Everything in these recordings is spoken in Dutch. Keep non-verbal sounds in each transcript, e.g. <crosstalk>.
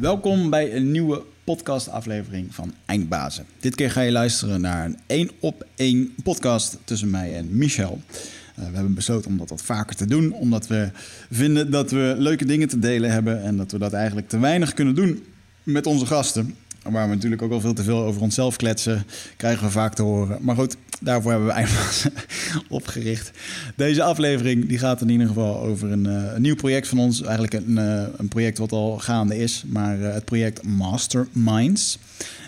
Welkom bij een nieuwe podcastaflevering van Eindbazen. Dit keer ga je luisteren naar een één op één podcast tussen mij en Michel. Uh, we hebben besloten om dat wat vaker te doen, omdat we vinden dat we leuke dingen te delen hebben en dat we dat eigenlijk te weinig kunnen doen met onze gasten. Waar we natuurlijk ook al veel te veel over onszelf kletsen, krijgen we vaak te horen. Maar goed, daarvoor hebben we <laughs> opgericht. Deze aflevering die gaat in ieder geval over een, een nieuw project van ons. Eigenlijk een, uh, een, project wat al gaande is, maar uh, het project Masterminds.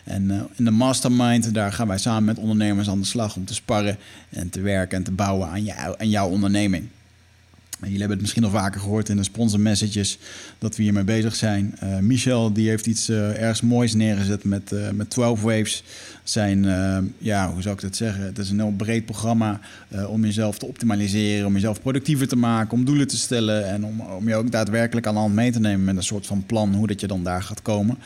En in de Mastermind, daar gaan wij samen met ondernemers aan de slag om te sparren en te werken en te bouwen aan, jou, aan jouw onderneming. Jullie hebben het misschien al vaker gehoord in de sponsor messages dat we hiermee bezig zijn. Uh, Michel die heeft iets uh, ergens moois neergezet met, uh, met 12 Waves. Zijn, ja, hoe zou ik dat zeggen? Het is een heel breed programma om jezelf te optimaliseren, om jezelf productiever te maken, om doelen te stellen en om, om je ook daadwerkelijk aan de hand mee te nemen met een soort van plan hoe dat je dan daar gaat komen.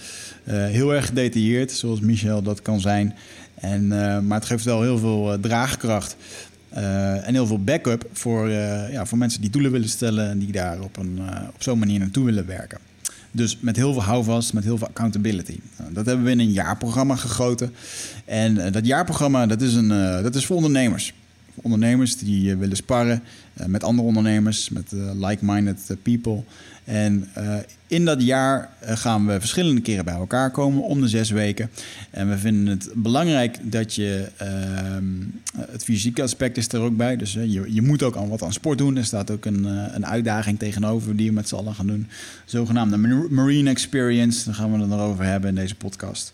heel erg gedetailleerd, zoals Michel dat kan zijn. En, maar het geeft wel heel veel draagkracht. Uh, en heel veel backup voor, uh, ja, voor mensen die doelen willen stellen en die daar op, een, uh, op zo'n manier naartoe willen werken. Dus met heel veel houvast, met heel veel accountability. dat hebben we in een jaarprogramma gegoten. En dat jaarprogramma dat is, een, dat is voor ondernemers. Ondernemers die willen sparren met andere ondernemers, met like-minded people. En uh, in dat jaar gaan we verschillende keren bij elkaar komen, om de zes weken. En we vinden het belangrijk dat je. Uh, het fysieke aspect is er ook bij. Dus uh, je, je moet ook al wat aan sport doen. Er staat ook een, een uitdaging tegenover die we met z'n allen gaan doen. Zogenaamde Marine Experience. Daar gaan we het erover hebben in deze podcast.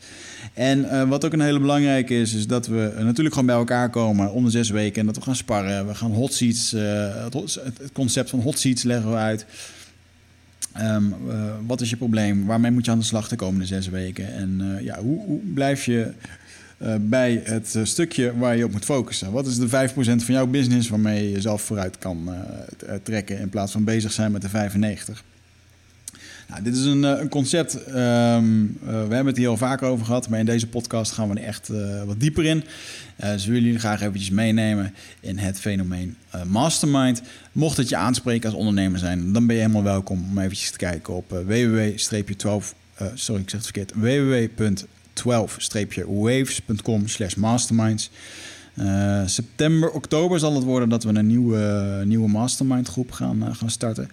En wat ook een hele belangrijke is, is dat we natuurlijk gewoon bij elkaar komen om de zes weken. En dat we gaan sparren. We gaan hot seats. Het, het concept van hot seats leggen we uit. Um, uh, wat is je probleem? Waarmee moet je aan de slag de komende zes weken? En uh, ja, hoe, hoe, blijf je uh, bij het stukje waar je op moet focussen? Wat is de 5% van jouw business waarmee je jezelf vooruit kan trekken in plaats van bezig zijn met de 95%? Nou, dit is een, een concept, um, we hebben het hier al vaker over gehad, maar in deze podcast gaan we er echt wat dieper in. Uh, dus we willen jullie graag eventjes meenemen in het fenomeen mastermind. Mocht het je aanspreken als ondernemer zijn, dan ben je helemaal welkom om eventjes te kijken op uh, www-12, sorry ik zeg het verkeerd, www.12-waves.com slash masterminds. september, oktober zal het worden dat we een nieuwe, nieuwe mastermind groep gaan, gaan starten.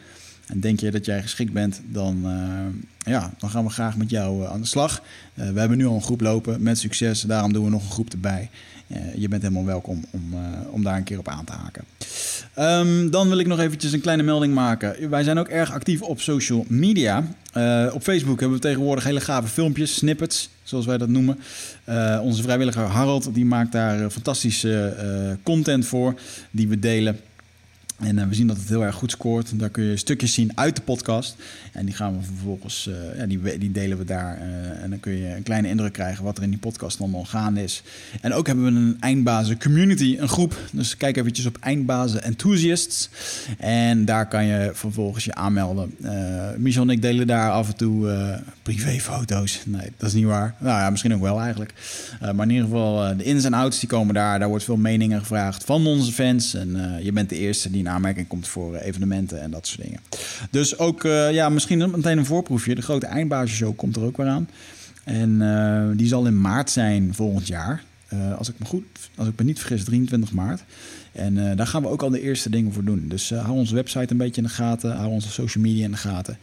En denk je dat jij geschikt bent, dan, uh, ja, dan gaan we graag met jou uh, aan de slag. Uh, we hebben nu al een groep lopen met succes, daarom doen we nog een groep erbij. je bent helemaal welkom om, om daar een keer op aan te haken. Um, dan wil ik nog eventjes een kleine melding maken. Wij zijn ook erg actief op social media. op Facebook hebben we tegenwoordig hele gave filmpjes, snippets, zoals wij dat noemen. onze vrijwilliger Harold die maakt daar fantastische content voor, die we delen. En uh, we zien dat het heel erg goed scoort. Daar kun je stukjes zien uit de podcast. En die gaan we vervolgens, uh, ja, die, delen we daar. Uh, en dan kun je een kleine indruk krijgen wat er in die podcast allemaal gaande is. En ook hebben we een eindbazen community, een groep. Dus kijk eventjes op eindbazen enthusiasts. En daar kan je vervolgens je aanmelden. Michel en ik delen daar af en toe privéfoto's. Nee, dat is niet waar. Nou ja, misschien ook wel eigenlijk. maar in ieder geval, de ins en outs die komen daar. Daar wordt veel meningen gevraagd van onze fans. En je bent de eerste die in komt voor eh, evenementen en dat soort dingen. Dus ook, uh, ja, misschien meteen een voorproefje. De grote eindbasisshow komt er ook weer aan. En uh, die zal in maart zijn volgend jaar. Als ik me goed, als ik me niet vergis, 23 maart. En daar gaan we ook al de eerste dingen voor doen. Dus uh, hou onze website een beetje in de gaten. Hou onze social media in de gaten.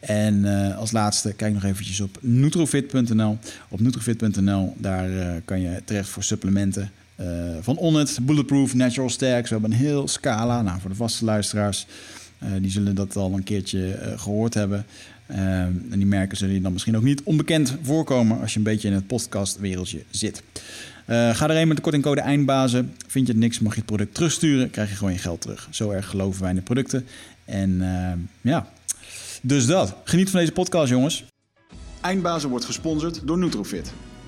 En als laatste, kijk nog eventjes op nutrofit.nl. Op nutrofit.nl, daar kan je terecht voor supplementen. Uh, van Onnit, Bulletproof, Natural Stacks. We hebben een heel scala. Nou, voor de vaste luisteraars, uh, die zullen dat al een keertje uh, gehoord hebben. en die merken zullen je dan misschien ook niet onbekend voorkomen als je een beetje in het podcastwereldje zit. ga erheen met de kortingcode eindbazen. Vind je het niks, mag je het product terugsturen. Krijg je gewoon je geld terug. Zo erg geloven wij in de producten. En ja, dus dat. Geniet van deze podcast, jongens. Eindbazen wordt gesponsord door Nutrofit.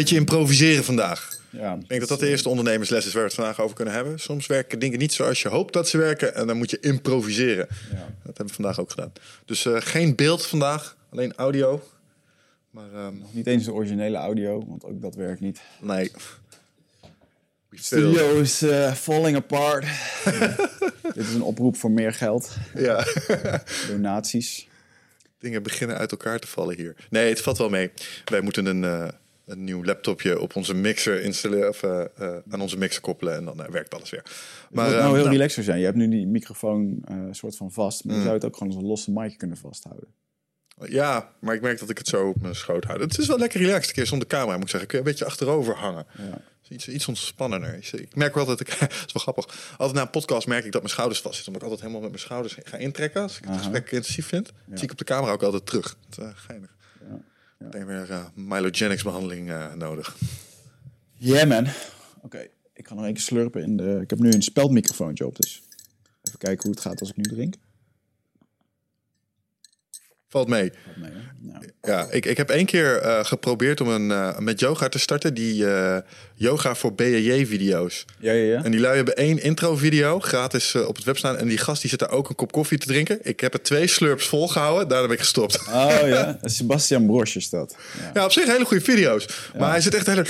Beetje improviseren vandaag. Ja, Ik denk dat dat de eerste ondernemersles is waar we het vandaag over kunnen hebben. Soms werken dingen niet zoals je hoopt dat ze werken en dan moet je improviseren. Ja. Dat hebben we vandaag ook gedaan. Dus eh, geen beeld vandaag, alleen audio. Maar ehm, Niet eens de originele audio, want ook dat werkt niet. nee. We failed. Studio is eh, falling apart. <laughs> Dit is een oproep voor meer geld, Ja, <laughs> donaties. dingen beginnen uit elkaar te vallen hier. Nee, het valt wel mee. Wij moeten een, eh, een nieuw laptopje op onze mixer installeren of eh, eh, aan onze mixer koppelen en dan eh, werkt alles weer. Maar het nou eh, heel nou, relaxer zijn. Je hebt nu die microfoon soort van vast, maar je Mm. zou het ook gewoon als een losse mic kunnen vasthouden. Ja, maar ik merk dat ik het zo op mijn schoot houd. Het is wel lekker relaxed. Een keer zonder camera moet ik zeggen. Kun je een beetje achterover hangen. Ja. Iets, iets ontspannender. Ik- merk wel dat ik... <laughs> Het is wel grappig. Altijd na een podcast merk ik dat mijn schouders vastzitten. Omdat ik altijd helemaal met mijn schouders ga intrekken. Als ik het Aha. gesprek intensief vind. zie ik op de camera ook altijd terug. Eh, geinig. Ja. Denk weer uh, behandeling eh, nodig. Yeah man. Oké, ik ga nog één keer slurpen in de... Ik heb nu een speldmicrofoontje op, dus even kijken hoe het gaat als ik nu drink. Valt mee. Valt mee, hè? Ja, ik, ik heb één keer eh, geprobeerd om een, eh, met yoga te starten. Die eh, yoga voor BJJ-video's. ja, ja, ja. En die lui hebben één intro-video gratis op het web staan. En die gast die zit daar ook een kop koffie te drinken. Ik heb er twee slurps volgehouden. Daarna ben ik gestopt. Oh ja, Sebastian Brosch is dat. Ja. Ja, op zich hele goede video's. Maar hij zit echt hele...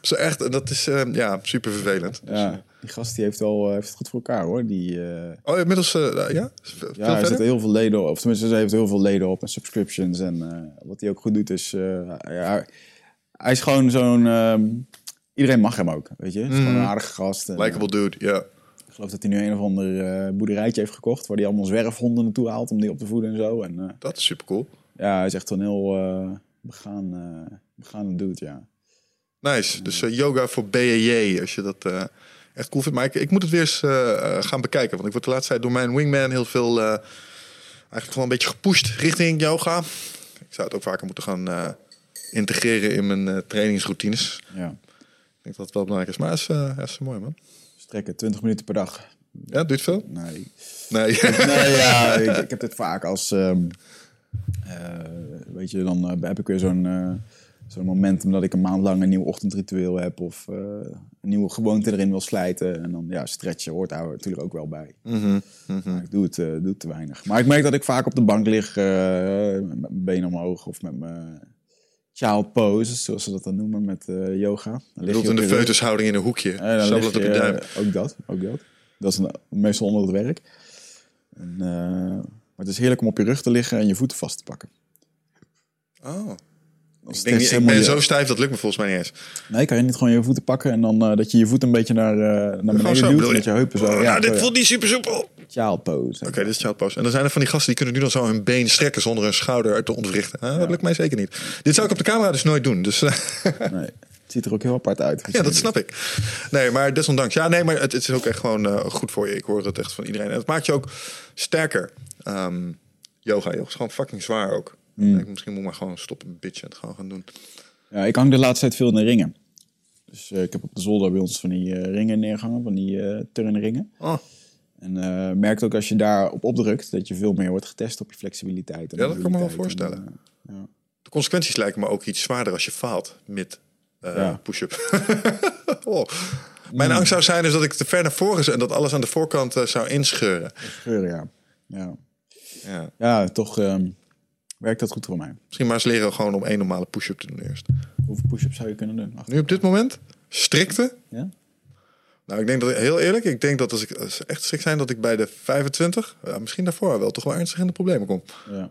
Zo echt, en dat is ja, super vervelend. Dus, Ja, die gast die heeft, wel, eh, heeft het goed voor elkaar hoor. Die, eh, oh, inmiddels... eh, ja? Veel ja, hij zet heel veel leden op. Of tenminste, hij heeft heel veel leden op en subscriptions. En wat hij ook goed doet is... ja, hij is gewoon zo'n... ehm, iedereen mag hem ook, weet je. Het is gewoon een aardige gast. En, Likable dude, ja. Ik geloof dat hij nu een of ander boerderijtje heeft gekocht... waar hij allemaal zwerfhonden naartoe haalt om die op te voeden en zo. En Dat is super cool. ja, hij is echt een heel begaan, eh begaande dude, ja. Nice. Dus yoga voor BJJ, als je dat echt cool vindt. Maar ik, ik moet het weer eens eh, eh, gaan bekijken. Want ik word de laatste tijd door mijn wingman heel veel... eh, eigenlijk wel een beetje gepusht richting yoga. Ik zou het ook vaker moeten gaan integreren in mijn trainingsroutines. ja. Ik denk dat het wel belangrijk is. Maar het is, het is mooi, man. Strekken, 20 minuten per dag. Ja, duurt veel? Nee, Nee. <laughs> nee ja, <laughs> ik, ik heb dit vaak als... eh, weet je, dan heb ik weer zo'n eh, zo'n momentum dat ik een maand lang een nieuw ochtendritueel heb... of een nieuwe gewoonte erin wil slijten. En dan, ja, stretchen hoort daar natuurlijk ook wel bij. Mhm, mhm. Ik doe het, eh, doe het te weinig. Maar ik merk dat ik vaak op de bank lig eh, met mijn benen omhoog... of met mijn child pose, zoals ze dat dan noemen, met eh, yoga. Dan lig je in de feutushouding in een hoekje. En dan op je duim. ook dat, ook dat. Dat is een- meestal onder het werk. En, maar het is heerlijk om op je rug te liggen en je voeten vast te pakken. Oh. Ik, denk ben je- zo stijf, dat lukt me volgens mij niet eens. Nee, kan je niet gewoon je voeten pakken en dan eh, dat je je voet een beetje naar, eh naar beneden zo, duwt. Met je heupen zo. Oh, ja, dit zo, ja. voelt niet super soepel. Oké, Child pose. dit is child pose. En dan zijn er van die gasten die kunnen nu dan zo hun been strekken zonder hun schouder uit te ontwrichten. Ah, dat lukt mij zeker niet. Dit zou ik op de camera dus nooit doen. Dus eh, <laughs> Nee, het ziet er ook heel apart uit. ja, dat snap ik. Nee, maar desondanks. Ja, nee, maar het, het is ook echt gewoon goed voor je. Ik hoor het echt van iedereen. En het maakt je ook sterker. Ehm, yoga, yoga is gewoon fucking zwaar ook. Mm. Ik, misschien moet ik maar gewoon stoppen met bitchen en het gewoon gaan doen. Ja, ik hang de laatste tijd veel in de ringen. Dus eh, ik heb op de zolder bij ons van die eh, ringen neergehangen, van die eh turnringen. Oh, En eh merkt ook als je daar op opdrukt, dat je veel meer wordt getest op je flexibiliteit. En Ja, dat kan me wel. En, voorstellen. ja. de consequenties lijken me ook iets zwaarder als je faalt met Ja. push-up. <laughs> oh. Mijn angst zou zijn is dat ik te ver naar voren zou en dat alles aan de voorkant zou inscheuren. Scheuren, ja. ja. Ja. Ja, toch ehm, werkt dat goed voor mij. Misschien maar eens leren gewoon om één normale push-up te doen eerst. Hoeveel push-ups zou je kunnen doen? Nu op dit moment, strikte. Ja? Nou, ik denk dat, heel eerlijk, ik denk dat als ik als echt strikt zijn, dat ik bij de 25, ja, misschien daarvoor wel, toch wel ernstig in de problemen kom. Ja.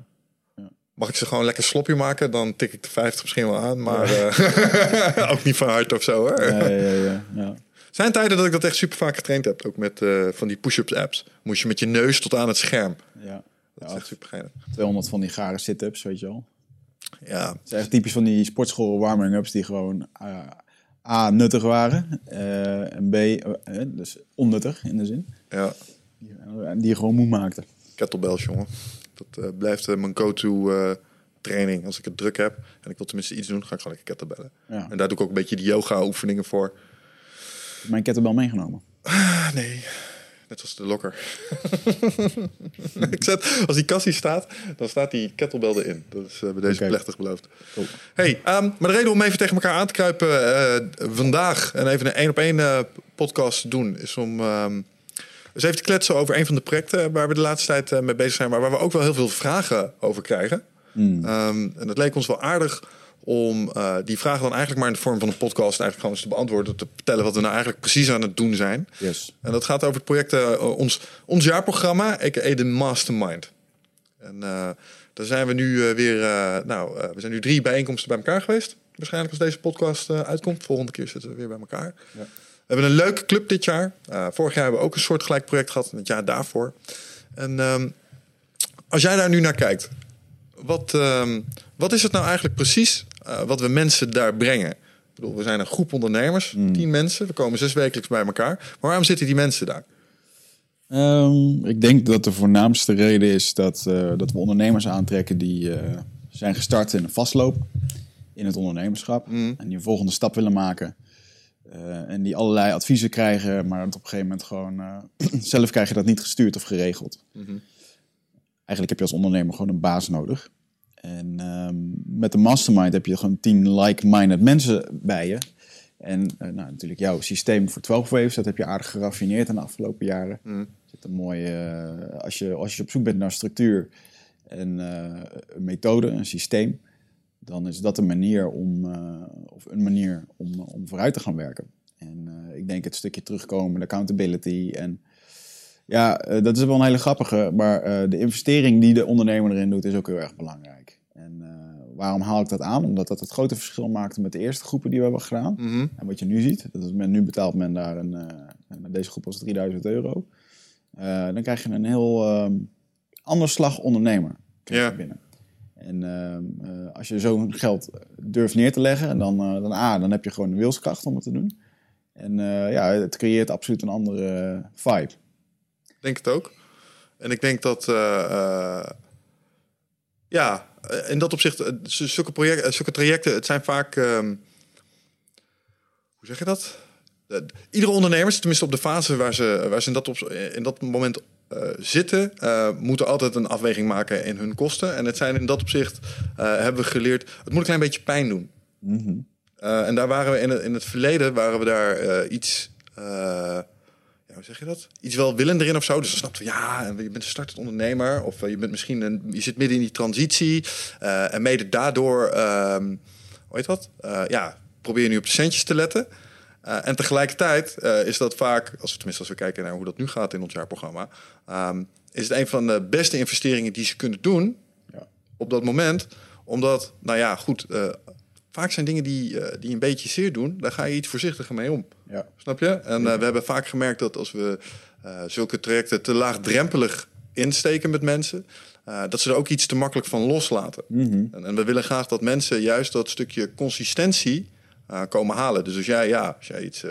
Mag ik ze gewoon lekker slopje maken, dan tik ik de 50 misschien wel aan, maar eh, <laughs> ook niet van hard of zo hoor. Ja, ja, ja, ja. zijn tijden dat ik dat echt super vaak getraind heb, ook met eh, van die push-ups apps. Moest je met je neus tot aan het scherm. ja. Dat is echt super geinig. 200 van die gare sit-ups, weet je wel. Ja, Het zijn echt typisch van die sportschool warming-ups die gewoon eh, A, nuttig waren. eh, en B, eh, dus onnuttig in de zin. ja. Die, en die je gewoon moe maakten. kettlebells, jongen. Dat blijft mijn go-to training. Als ik het druk heb en ik wil tenminste iets doen, ga ik gewoon lekker kettlebellen. Ja. En daar doe ik ook een beetje die yoga-oefeningen voor. Ik heb mijn kettlebell meegenomen. Ah, nee. Net als de lokker. <laughs> ik zet, als die kassie staat, dan staat die kettlebell erin. Dat is uh, bij deze Oké. plechtig beloofd. Cool. Hey, ehm, maar de reden om even tegen elkaar aan te kruipen eh, vandaag en even een één op één eh, podcast te doen, is om ehm eens even te kletsen over een van de projecten waar we de laatste tijd eh, mee bezig zijn, maar waar we ook wel heel veel vragen over krijgen. Ehm, en het leek ons wel aardig om eh, die vragen dan eigenlijk maar in de vorm van een podcast eigenlijk gewoon eens te beantwoorden, te vertellen wat we nou eigenlijk precies aan het doen zijn. Yes. En dat gaat over het project, eh, ons, ons jaarprogramma, a.k.a. de Mastermind. En eh, daar zijn we nu eh, weer, eh, nou, eh, we zijn nu drie bijeenkomsten bij elkaar geweest. Waarschijnlijk als deze podcast eh, uitkomt. Volgende keer zitten we weer bij elkaar. Ja. We hebben een leuke club dit jaar. Eh, vorig jaar hebben we ook een soortgelijk project gehad, en het jaar daarvoor. En ehm, als jij daar nu naar kijkt, wat, ehm, wat is het nou eigenlijk precies eh, wat we mensen daar brengen? Ik bedoel, we zijn een groep ondernemers, tien mensen. We komen zes wekelijks bij elkaar. Maar waarom zitten die mensen daar? Ehm, ik denk dat de voornaamste reden is dat, eh, dat we ondernemers aantrekken die eh, zijn gestart in een vastloop in het ondernemerschap en die een volgende stap willen maken. En die allerlei adviezen krijgen, maar dat op een gegeven moment gewoon <clears throat> zelf krijg je dat niet gestuurd of geregeld. Eigenlijk heb je als ondernemer gewoon een baas nodig. En ehm, met de mastermind heb je gewoon tien like-minded mensen bij je. En eh, nou, natuurlijk jouw systeem voor 12 waves, dat heb je aardig geraffineerd in de afgelopen jaren. Zit een mooie, eh, als, je, als je op zoek bent naar structuur en eh, een methode, een systeem, dan is dat een manier om, of een manier om, om vooruit te gaan werken. En ik denk het stukje terugkomen, de accountability en ja, dat is wel een hele grappige, maar de investering die de ondernemer erin doet is ook heel erg belangrijk. Waarom haal ik dat aan? Omdat dat het grote verschil maakte met de eerste groepen die we hebben gedaan. En wat je nu ziet, dat is men, nu betaalt men daar een, eh, met deze groep was het 3000 euro. Eh, dan krijg je een heel ehm, ander slag ondernemer Ja. binnen. En ehm, eh, als je zo'n geld durft neer te leggen, dan, dan, A, dan heb je gewoon de wilskracht om het te doen. En ja, het creëert absoluut een andere vibe. Denk het ook. En ik denk dat, ja, in dat opzicht, eh, zulke, projecten, zulke trajecten, het zijn vaak, ehm, hoe zeg je dat? Eh, iedere ondernemer, tenminste op de fase waar ze, waar ze in, dat op, in dat moment eh, zitten, eh, moeten altijd een afweging maken in hun kosten. En het zijn in dat opzicht, eh, hebben we geleerd, het moet een klein beetje pijn doen. Eh, en daar waren we in het, in het verleden waren we daar eh, iets. Ja, hoe zeg je dat? Iets welwillender in of zo. Dus dan snapten we, ja, je bent een startend ondernemer. Of eh, je bent misschien een, je zit midden in die transitie. eh, en mede daardoor, ehm, hoe heet dat? Eh, ja, probeer je nu op de centjes te letten. En tegelijkertijd is dat vaak, als we, tenminste als we kijken naar hoe dat nu gaat in ons jaarprogramma, ehm, is het een van de beste investeringen die ze kunnen doen Ja. op dat moment. Omdat, nou ja, goed, vaak zijn dingen die, eh, die een beetje zeer doen, daar ga je iets voorzichtiger mee om. Ja. Snap je? En eh, we hebben vaak gemerkt dat als we eh, zulke trajecten te laagdrempelig insteken met mensen, dat ze er ook iets te makkelijk van loslaten. en, en we willen graag dat mensen juist dat stukje consistentie komen halen. Dus als jij, ja, als jij iets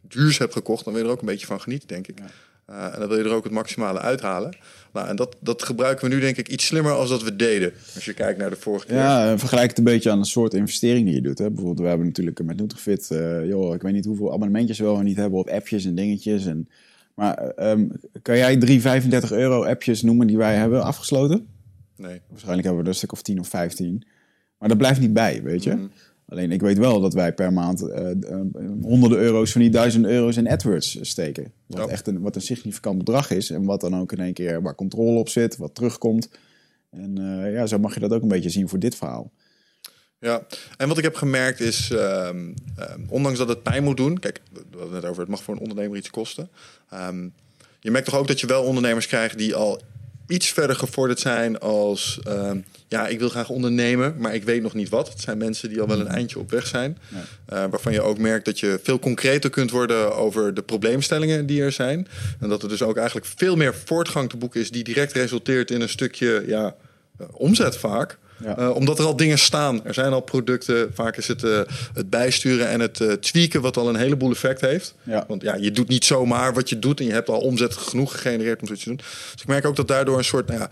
duurs hebt gekocht, dan wil je er ook een beetje van genieten, denk ik. Eh, en dan wil je er ook het maximale uithalen. Nou, en dat, dat gebruiken we nu denk ik iets slimmer als dat we deden. Als je kijkt naar de vorige keer. Ja, vergelijk het een beetje aan een soort investering die je doet. Hè. Bijvoorbeeld, we hebben natuurlijk met Nutrifit, eh joh, ik weet niet hoeveel abonnementjes we wel en niet hebben op appjes en dingetjes. En, maar eh, ehm, kan jij drie 35 euro appjes noemen die wij hebben afgesloten? Nee. Waarschijnlijk hebben we er een stuk of 10 of 15. Maar dat blijft niet bij, weet je. Alleen ik weet wel dat wij per maand eh, eh, honderden euro's, van die duizenden euro's in AdWords steken. Wat Ja. echt een, wat een significant bedrag is. En wat dan ook in één keer waar controle op zit, wat terugkomt. En eh, ja, zo mag je dat ook een beetje zien voor dit verhaal. Ja, en wat ik heb gemerkt is, ehm, ehm, ondanks dat het pijn moet doen, kijk, we hadden het net over, het mag voor een ondernemer iets kosten. Ehm, je merkt toch ook dat je wel ondernemers krijgt die al iets verder gevorderd zijn als, ehm, ja, ik wil graag ondernemen, maar ik weet nog niet wat. Het zijn mensen die al wel een eindje op weg zijn, Eh, waarvan je ook merkt dat je veel concreter kunt worden over de probleemstellingen die er zijn. En dat er dus ook eigenlijk veel meer voortgang te boeken is die direct resulteert in een stukje, ja, eh, omzet vaak. Ja. Eh, omdat er al dingen staan. Er zijn al producten. Vaak is het eh, het bijsturen en het eh, tweaken wat al een heleboel effect heeft. Ja. Want ja, je doet niet zomaar wat je doet en je hebt al omzet genoeg gegenereerd om zoiets te doen. Dus ik merk ook dat daardoor een soort nou ja,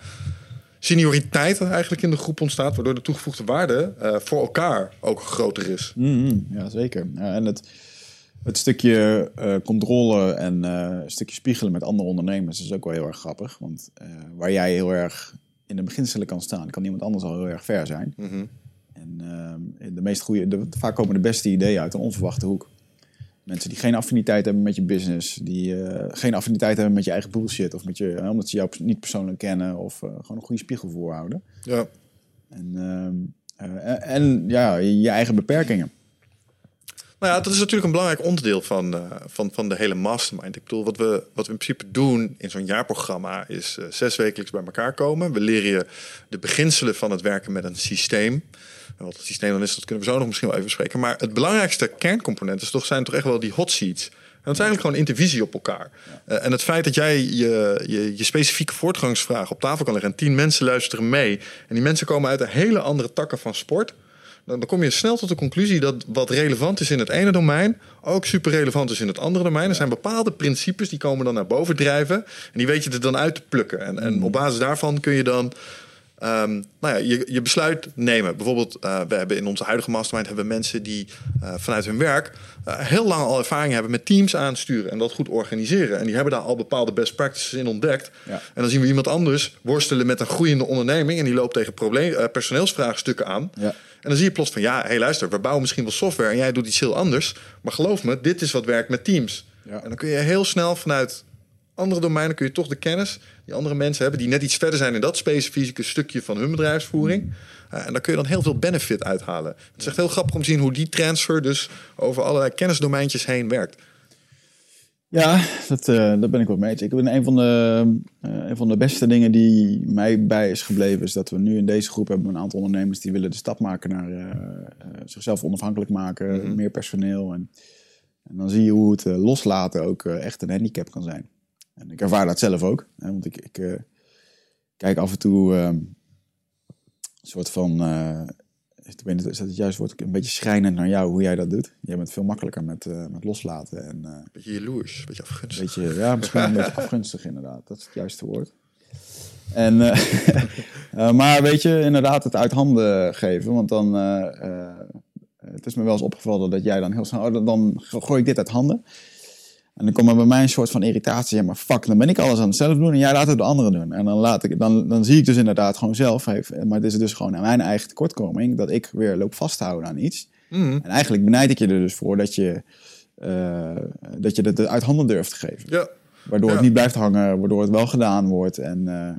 senioriteit eigenlijk in de groep ontstaat, waardoor de toegevoegde waarde voor elkaar ook groter is. Mhm, ja, zeker. Ja, en het, Het stukje eh, controle en een stukje spiegelen met andere ondernemers is ook wel heel erg grappig. Want waar jij heel erg in de beginselen kan staan, kan iemand anders al heel erg ver zijn. Mhm. En ehm, de meest goede, de, vaak komen de beste ideeën uit een onverwachte hoek. Mensen die geen affiniteit hebben met je business, die eh, geen affiniteit hebben met je eigen bullshit, of met je, eh, omdat ze jou niet persoonlijk kennen, of eh, gewoon een goede spiegel voorhouden. Ja. En, ehm, eh, en, en ja, je eigen beperkingen. Nou ja, dat is natuurlijk een belangrijk onderdeel van, eh, van, van de hele mastermind. Ik bedoel, wat we, wat we in principe doen in zo'n jaarprogramma is uh, zes wekelijks bij elkaar komen. We leren je de beginselen van het werken met een systeem. En wat het systeem dan is, dat kunnen we zo nog misschien wel even bespreken. Maar het belangrijkste kerncomponent is toch, zijn toch echt wel die hot seats. En dat is eigenlijk gewoon intervisie op elkaar. Uh, en het feit dat jij je, je, je specifieke voortgangsvraag op tafel kan leggen en tien mensen luisteren mee. En die mensen komen uit een hele andere takken van sport dan, dan kom je snel tot de conclusie dat wat relevant is in het ene domein ook super relevant is in het andere domein. Er zijn bepaalde principes die komen dan naar boven drijven en die weet je er dan uit te plukken. En, en op basis daarvan kun je dan um, nou ja, je, je besluit nemen. Bijvoorbeeld, uh, we hebben in onze huidige mastermind hebben we mensen die uh, vanuit hun werk uh, heel lang al ervaring hebben met teams aansturen en dat goed organiseren. En die hebben daar al bepaalde best practices in ontdekt. Ja. En dan zien we iemand anders worstelen met een groeiende onderneming en die loopt tegen probleem, personeelsvraagstukken aan. Ja. En dan zie je plots van ja, hé hey, luister, we bouwen misschien wel software en jij doet iets heel anders. Maar geloof me, dit is wat werkt met teams. Ja. En dan kun je heel snel vanuit andere domeinen kun je toch de kennis die andere mensen hebben, die net iets verder zijn in dat specifieke stukje van hun bedrijfsvoering. Uh, en daar kun je dan heel veel benefit uithalen. Het is echt heel grappig om te zien hoe die transfer dus over allerlei kennisdomeintjes heen werkt. Ja, dat, uh, daar ben ik wel mee eens. Ik ben een van de, uh, een van de beste dingen die mij bij is gebleven, is dat we nu in deze groep hebben een aantal ondernemers die willen de stap maken naar uh, zichzelf onafhankelijk maken, mm -hmm. meer personeel. En, en, dan zie je hoe het loslaten ook echt een handicap kan zijn. En ik ervaar dat zelf ook, hè, want ik, ik kijk af en toe een soort van ik weet niet, is dat het juist wordt een beetje schrijnend naar jou hoe jij dat doet. Jij bent veel makkelijker met, uh, met loslaten. En, uh, beetje jaloers, een beetje afgunstig. Beetje, ja, misschien een beetje <laughs> afgunstig inderdaad. Dat is het juiste woord. En, uh, <laughs> maar weet je, inderdaad het uit handen geven. Want dan, het is me wel eens opgevallen dat jij dan heel snel, oh, dan gooi ik dit uit handen. En dan komt er bij mij een soort van irritatie. Ja, maar fuck, dan ben ik alles aan het zelf doen en jij laat het de anderen doen. En dan, laat ik, dan, dan zie ik dus inderdaad gewoon zelf. Maar het is dus gewoon aan mijn eigen tekortkoming dat ik weer loop vasthouden aan iets. Mm. En eigenlijk benijd ik je er dus voor dat je, uh, dat je het uit handen durft te geven. Ja. Waardoor ja. het niet blijft hangen, waardoor het wel gedaan wordt. En, uh,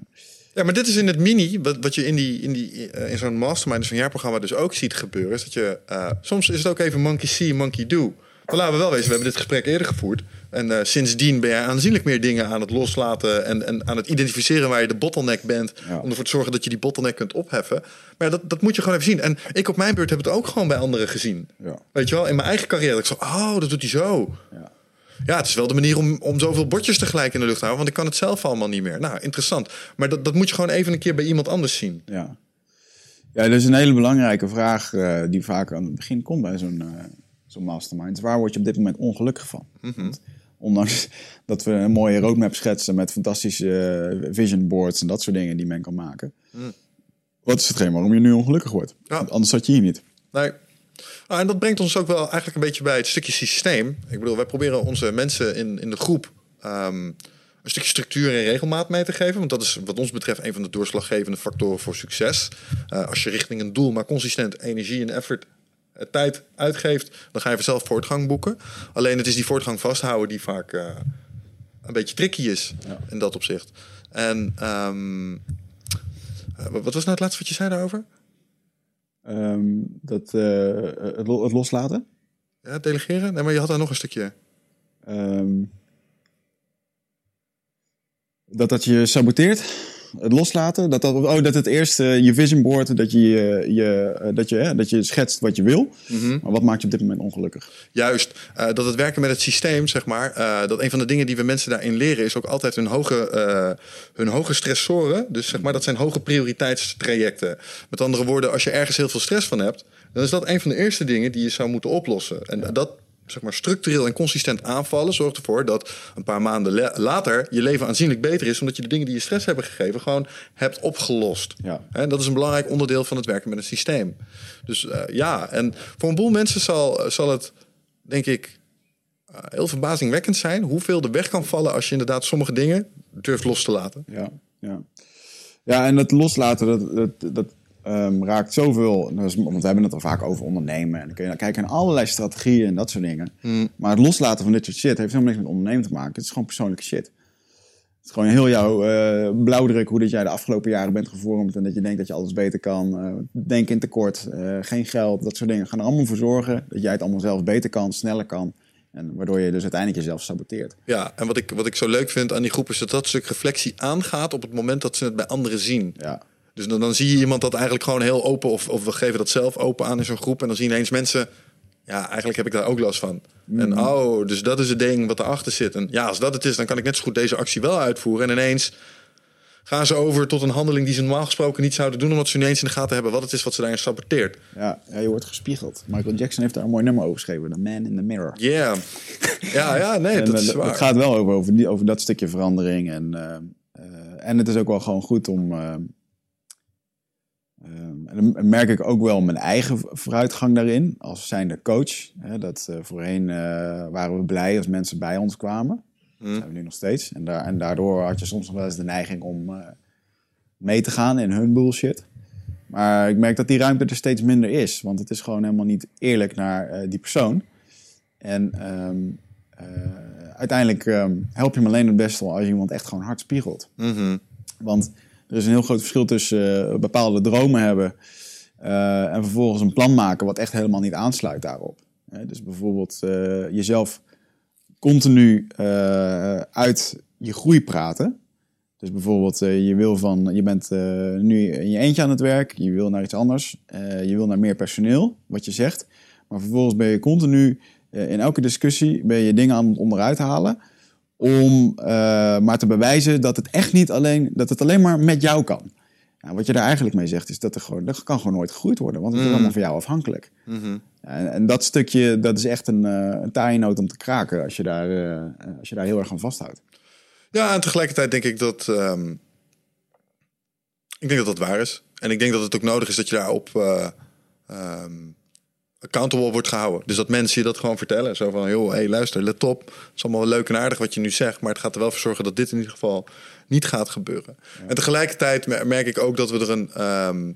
ja, maar dit is in het mini, wat, wat je in, die, in, die, uh, in zo'n mastermind, dus zo'n jaarprogramma dus ook ziet gebeuren. Is dat je, soms is het ook even monkey see, monkey do. Maar laten we wel wezen, we hebben dit gesprek eerder gevoerd. En uh, sindsdien ben jij aanzienlijk meer dingen aan het loslaten en, en aan het identificeren waar je de bottleneck bent. Ja. Om ervoor te zorgen dat je die bottleneck kunt opheffen. Maar dat, dat moet je gewoon even zien. En ik op mijn beurt heb het ook gewoon bij anderen gezien. Ja. Weet je wel, in mijn eigen carrière. Ik zo, oh, dat doet hij zo. Ja. Ja, het is wel de manier om, om zoveel bordjes tegelijk in de lucht te houden. Want ik kan het zelf allemaal niet meer. Nou, interessant. Maar dat, dat moet je gewoon even een keer bij iemand anders zien. Ja, ja dat is een hele belangrijke vraag uh, die vaak aan het begin komt bij zo'n... Uh zo'n mastermind. Waar word je op dit moment ongelukkig van? Mm -hmm. Ondanks <laughs> dat we een mooie roadmap schetsen met fantastische uh, vision boards en dat soort dingen die men kan maken. Mm. Wat is hetgeen waarom je nu ongelukkig wordt? Ja. Anders zat je hier niet. Nee. Ah, en dat brengt ons ook wel eigenlijk een beetje bij het stukje systeem. Ik bedoel, wij proberen onze mensen in, in de groep um, een stukje structuur en regelmaat mee te geven. Want dat is wat ons betreft een van de doorslaggevende factoren voor succes. Uh, als je richting een doel maar consistent energie en effort tijd uitgeeft, dan ga je vanzelf voortgang boeken. Alleen het is die voortgang vasthouden die vaak uh, een beetje tricky is ja. in dat opzicht. En um, uh, wat was nou het laatste wat je zei daarover? Um, dat, uh, het, lo het, loslaten. Ja, delegeren? Nee, maar je had daar nog een stukje. Um, dat dat je saboteert het loslaten. Dat, dat, oh, dat het eerst uh, je vision board, dat je, je, uh, dat, je, uh, dat je schetst wat je wil. Mm -hmm. Maar wat maakt je op dit moment ongelukkig? Juist, uh, dat het werken met het systeem, zeg maar. Dat een van de dingen die we mensen daarin leren is ook altijd hun hoge, hun hoge stressoren. Dus zeg maar, dat zijn hoge prioriteitstrajecten. Met andere woorden, als je ergens heel veel stress van hebt, dan is dat een van de eerste dingen die je zou moeten oplossen. En dat zeg maar, structureel en consistent aanvallen zorgt ervoor dat een paar maanden later je leven aanzienlijk beter is, omdat je de dingen die je stress hebben gegeven gewoon hebt opgelost. Ja. En dat is een belangrijk onderdeel van het werken met een systeem. Dus uh, ja, en voor een boel mensen zal, zal het, denk ik, eh, heel verbazingwekkend zijn hoeveel er weg kan vallen als je inderdaad sommige dingen durft los te laten. Ja, ja. ja en dat loslaten, dat, dat, dat ehm, raakt zoveel. is- Want we hebben het al vaak over ondernemen. En dan kun je kijken naar allerlei strategieën en dat soort dingen. Maar het loslaten van dit soort shit heeft helemaal niks met ondernemen te maken. Het is gewoon persoonlijke shit. Het is gewoon heel jouw eh, blauwdruk hoe dat jij de afgelopen jaren bent gevormd. En dat je denkt dat je alles beter kan. eh denk in tekort, eh, geen geld, dat soort dingen. Gaan er allemaal voor zorgen dat jij het allemaal zelf beter kan, sneller kan. En waardoor je dus uiteindelijk jezelf saboteert. Ja, en wat ik, wat ik zo leuk vind aan die groep is dat dat stuk reflectie aangaat op het moment dat ze het bij anderen zien. Ja, Dus dan, dan zie je iemand dat eigenlijk gewoon heel open, of, of we geven dat zelf open aan in zo'n groep. En dan zien ineens mensen, ja, eigenlijk heb ik daar ook last van. En oh, dus dat is het ding wat erachter zit. En ja, als dat het is, dan kan ik net zo goed deze actie wel uitvoeren. En ineens gaan ze over tot een handeling die ze normaal gesproken niet zouden doen, omdat ze ineens in de gaten hebben wat het is wat ze daarin saboteert. ja, ja, je wordt gespiegeld. Michael Jackson heeft daar een mooi nummer over geschreven. The Man in the Mirror. Yeah. Ja, ja, nee, En, dat eh, is het waar. gaat wel over, over, die, over dat stukje verandering. En, eh, eh, en het is ook wel gewoon goed om. Eh, en dan merk ik ook wel mijn eigen vooruitgang daarin. Als zijnde coach. Hè, dat eh, voorheen eh, waren we blij als mensen bij ons kwamen. Dat zijn we nu nog steeds. En, daar, en daardoor had je soms nog wel eens de neiging om eh, mee te gaan in hun bullshit. Maar ik merk dat die ruimte er steeds minder is. Want het is gewoon helemaal niet eerlijk naar die persoon. En ehm, eh, uiteindelijk ehm, help je hem alleen het beste als je iemand echt gewoon hard spiegelt. Mhm. Want er is een heel groot verschil tussen eh, bepaalde dromen hebben eh, en vervolgens een plan maken wat echt helemaal niet aansluit daarop. Dus bijvoorbeeld eh, jezelf continu uit je groei praten. Dus bijvoorbeeld, je wil van, je bent nu in je eentje aan het werk, je wil naar iets anders, je wil naar meer personeel, wat je zegt. Maar vervolgens ben je continu in elke discussie ben je dingen aan het onderuit halen om eh, maar te bewijzen dat het echt niet alleen, dat het alleen maar met jou kan. Wat je daar eigenlijk mee zegt is dat er gewoon, dat kan gewoon nooit gegroeid worden, want het is allemaal van jou afhankelijk. Mhm. En, en dat stukje, dat is echt een, eh een taaie noot om te kraken als je, daar, eh, als je daar heel erg aan vasthoudt. Ja, en tegelijkertijd denk ik dat. ehm, ik denk dat dat waar is. En ik denk dat het ook nodig is dat je daarop ehm, accountable wordt gehouden. Dus dat mensen je dat gewoon vertellen. Zo van, joh, hey, luister, let op. Het is allemaal wel leuk en aardig wat je nu zegt. Maar het gaat er wel voor zorgen dat dit in ieder geval niet gaat gebeuren. En tegelijkertijd mer- merk ik ook dat we er een... ehm,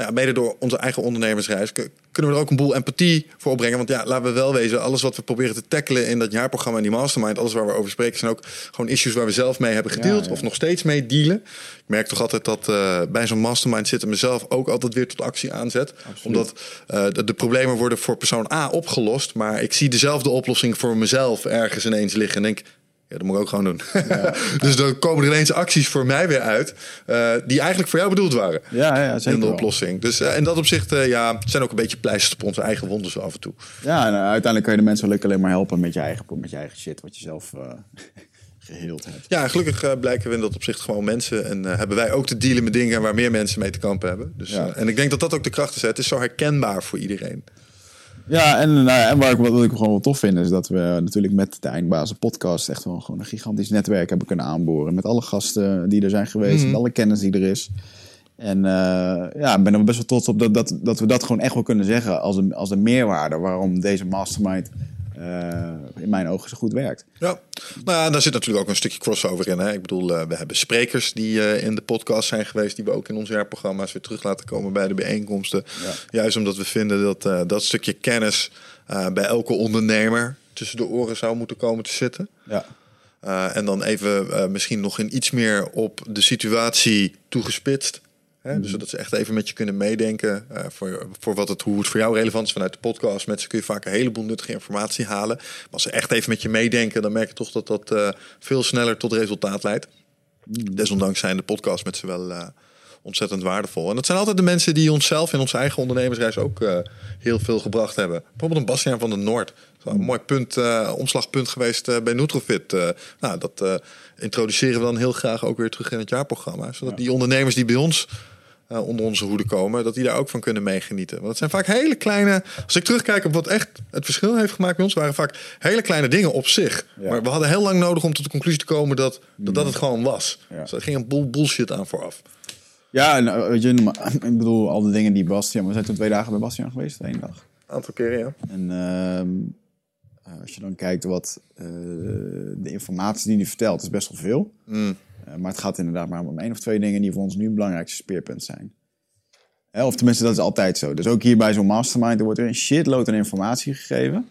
nou ja, mede door onze eigen ondernemersreis kunnen we er ook een boel empathie voor opbrengen. Want ja, laten we wel wezen, alles wat we proberen te tackelen in dat jaarprogramma en die mastermind, alles waar we over spreken, zijn ook gewoon issues waar we zelf mee hebben gedeeld Ja, ja. of nog steeds mee dealen. Ik merk toch altijd dat eh, bij zo'n mastermind zitten mezelf ook altijd weer tot actie aanzet. Omdat eh, de, de problemen worden voor persoon A opgelost, maar ik zie dezelfde oplossing voor mezelf ergens ineens liggen en denk. Ja, dat moet ik ook gewoon doen. <laughs> dus dan komen er ineens acties voor mij weer uit. eh, die eigenlijk voor jou bedoeld waren. Ja, ja zeker in de oplossing. Dus eh, in dat opzicht, eh, ja, zijn ook een beetje pleisters op onze eigen wonden zo af en toe. Ja, en uiteindelijk kan je de mensen alleen maar helpen met je eigen, met je eigen shit, wat je zelf eh <laughs> geheeld hebt. Ja, gelukkig blijken we in dat opzicht gewoon mensen. En hebben wij ook te dealen met dingen waar meer mensen mee te kampen hebben. Dus, Ja. en ik denk dat dat ook de kracht is. Hè. Het is zo herkenbaar voor iedereen. Ja, en, nou, ja, en waar ik, wat ik gewoon wel tof vind, is dat we natuurlijk met de Eindbazen podcast echt wel gewoon een gigantisch netwerk hebben kunnen aanboren. Met alle gasten die er zijn geweest, met alle kennis die er is. En eh, ja, ik ben er best wel trots op dat, dat, dat we dat gewoon echt wel kunnen zeggen als een, als een meerwaarde waarom deze mastermind in mijn ogen zo goed werkt. Ja, nou ja, daar zit natuurlijk ook een stukje crossover in. Hè. Ik bedoel, eh, we hebben sprekers die eh, in de podcast zijn geweest, die we ook in onze jaarprogramma's weer terug laten komen bij de bijeenkomsten. Juist omdat we vinden dat eh, dat stukje kennis eh, bij elke ondernemer tussen de oren zou moeten komen te zitten. Ja. Uh, en dan even uh, misschien nog in iets meer op de situatie toegespitst. Hè? Dus dat ze echt even met je kunnen meedenken uh, voor, voor wat het, hoe het voor jou relevant is vanuit de podcast. Met ze kun je vaak een heleboel nuttige informatie halen. Maar als ze echt even met je meedenken, dan merk je toch dat dat uh, veel sneller tot resultaat leidt. Desondanks zijn de podcasts met ze wel uh, ontzettend waardevol. En dat zijn altijd de mensen die onszelf in onze eigen ondernemersreis ook uh, heel veel gebracht hebben. Bijvoorbeeld een Bastiaan van de Noord. Een mooi punt, uh, omslagpunt geweest uh, bij Nutrofit. Nou, dat introduceren we dan heel graag ook weer terug in het jaarprogramma. Zodat ja. die ondernemers die bij ons onder onze hoede komen, dat die daar ook van kunnen meegenieten. Want het zijn vaak hele kleine. Als ik terugkijk op wat echt het verschil heeft gemaakt bij ons, waren vaak hele kleine dingen op zich. Ja. Maar we hadden heel lang nodig om tot de conclusie te komen dat dat, dat het gewoon was. Ja. Dus er ging een boel bullshit aan vooraf. Ja, weet je, <laughs> ik bedoel, al de dingen die Bastiaan... We zijn toen twee dagen bij Bastiaan geweest, één dag. Een aantal keren, ja. En uh, eh, als je dan kijkt wat eh, de informatie die hij vertelt, is best wel veel. Mm. Maar het gaat inderdaad maar om één of twee dingen die voor ons nu het belangrijkste speerpunt zijn. Of tenminste, dat is altijd zo. Dus ook hier bij zo'n mastermind, er wordt er een shitload aan informatie gegeven.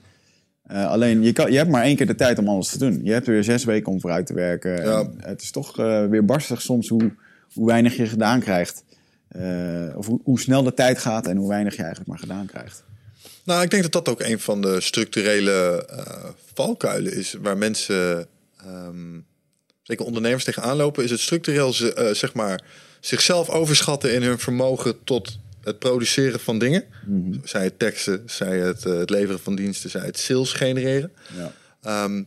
Alleen, je, kan, je hebt maar één keer de tijd om alles te doen. Je hebt er weer zes weken om vooruit te werken. Ja. En het is toch weer barstig soms hoe, hoe weinig je gedaan krijgt. Eh, of hoe, hoe snel de tijd gaat en hoe weinig je eigenlijk maar gedaan krijgt. Nou, ik denk dat dat ook een van de structurele eh, valkuilen is waar mensen, ehm, zeker ondernemers, tegenaan lopen. Is het structureel eh, zeg maar, zichzelf overschatten in hun vermogen tot het produceren van dingen. Zij het teksten, zij het, het leveren van diensten, zij het sales genereren. Ja. Ehm,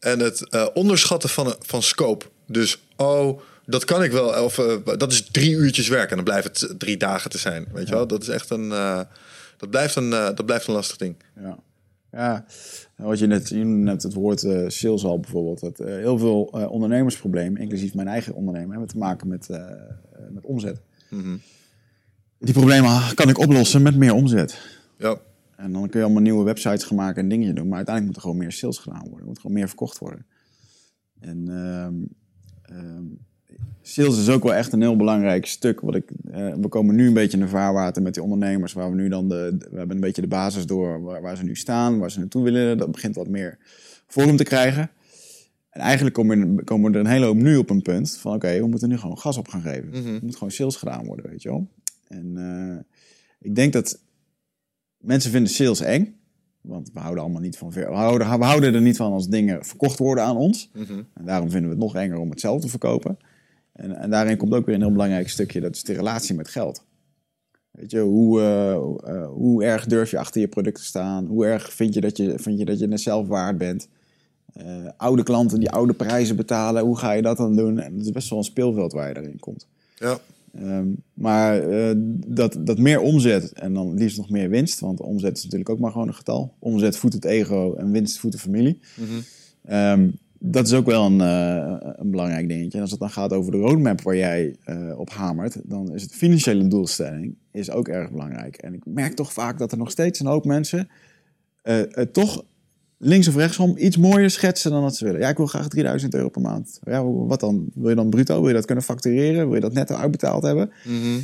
en het onderschatten van, van scope. Dus, oh, dat kan ik wel. Of eh, dat is drie uurtjes werk en dan blijft het drie dagen te zijn. Weet je wel? Dat is echt een. eh, dat, blijft een eh, dat blijft een lastig ding. Ja, ja. Wat je net, je net het woord sales al bijvoorbeeld. Dat, heel veel ondernemersproblemen, inclusief mijn eigen ondernemer, hebben te maken met, met omzet. Mhm. Die problemen kan ik oplossen met meer omzet. Ja. En dan kun je allemaal nieuwe websites gaan maken en dingen doen. Maar uiteindelijk moet er gewoon meer sales gedaan worden. Er moet gewoon meer verkocht worden. En ehm, ehm, sales is ook wel echt een heel belangrijk stuk. Wat ik, eh, we komen nu een beetje in de vaarwater met die ondernemers. Waar we nu dan de, we hebben een beetje de basis door waar, waar ze nu staan, waar ze naartoe willen. Dat begint wat meer vorm te krijgen. En eigenlijk komen, we- komen we er een hele hoop nu op een punt van oké, we moeten nu gewoon gas op gaan geven. Mhm. Er moet gewoon sales gedaan worden, weet je wel. En eh, ik denk dat mensen vinden sales eng. Want we houden allemaal niet van ver. We houden, we houden er niet van als dingen verkocht worden aan ons. Mhm. En daarom vinden we het nog enger om het zelf te verkopen. En, en daarin komt ook weer een heel belangrijk stukje, dat is de relatie met geld. Weet je, hoe, eh, eh, hoe erg durf je achter je product te staan? Hoe erg vind je dat je, vind je, dat je het zelf waard bent? Eh, oude klanten die oude prijzen betalen, hoe ga je dat dan doen? En het is best wel een speelveld waar je daarin komt. Ja. Ehm, maar dat, dat meer omzet en dan liefst nog meer winst, want omzet is natuurlijk ook maar gewoon een getal. Omzet voedt het ego en winst voedt de familie. Ehm, dat is ook wel een, eh, een belangrijk dingetje. En als het dan gaat over de roadmap waar jij eh, op hamert, dan is het financiële doelstelling is ook erg belangrijk. En ik merk toch vaak dat er nog steeds een hoop mensen het toch links of rechtsom iets mooier schetsen dan dat ze willen. Ja, ik wil graag 3000 euro per maand. Ja, wat dan? Wil je dan bruto? Wil je dat kunnen factureren? Wil je dat netto uitbetaald hebben? Mhm.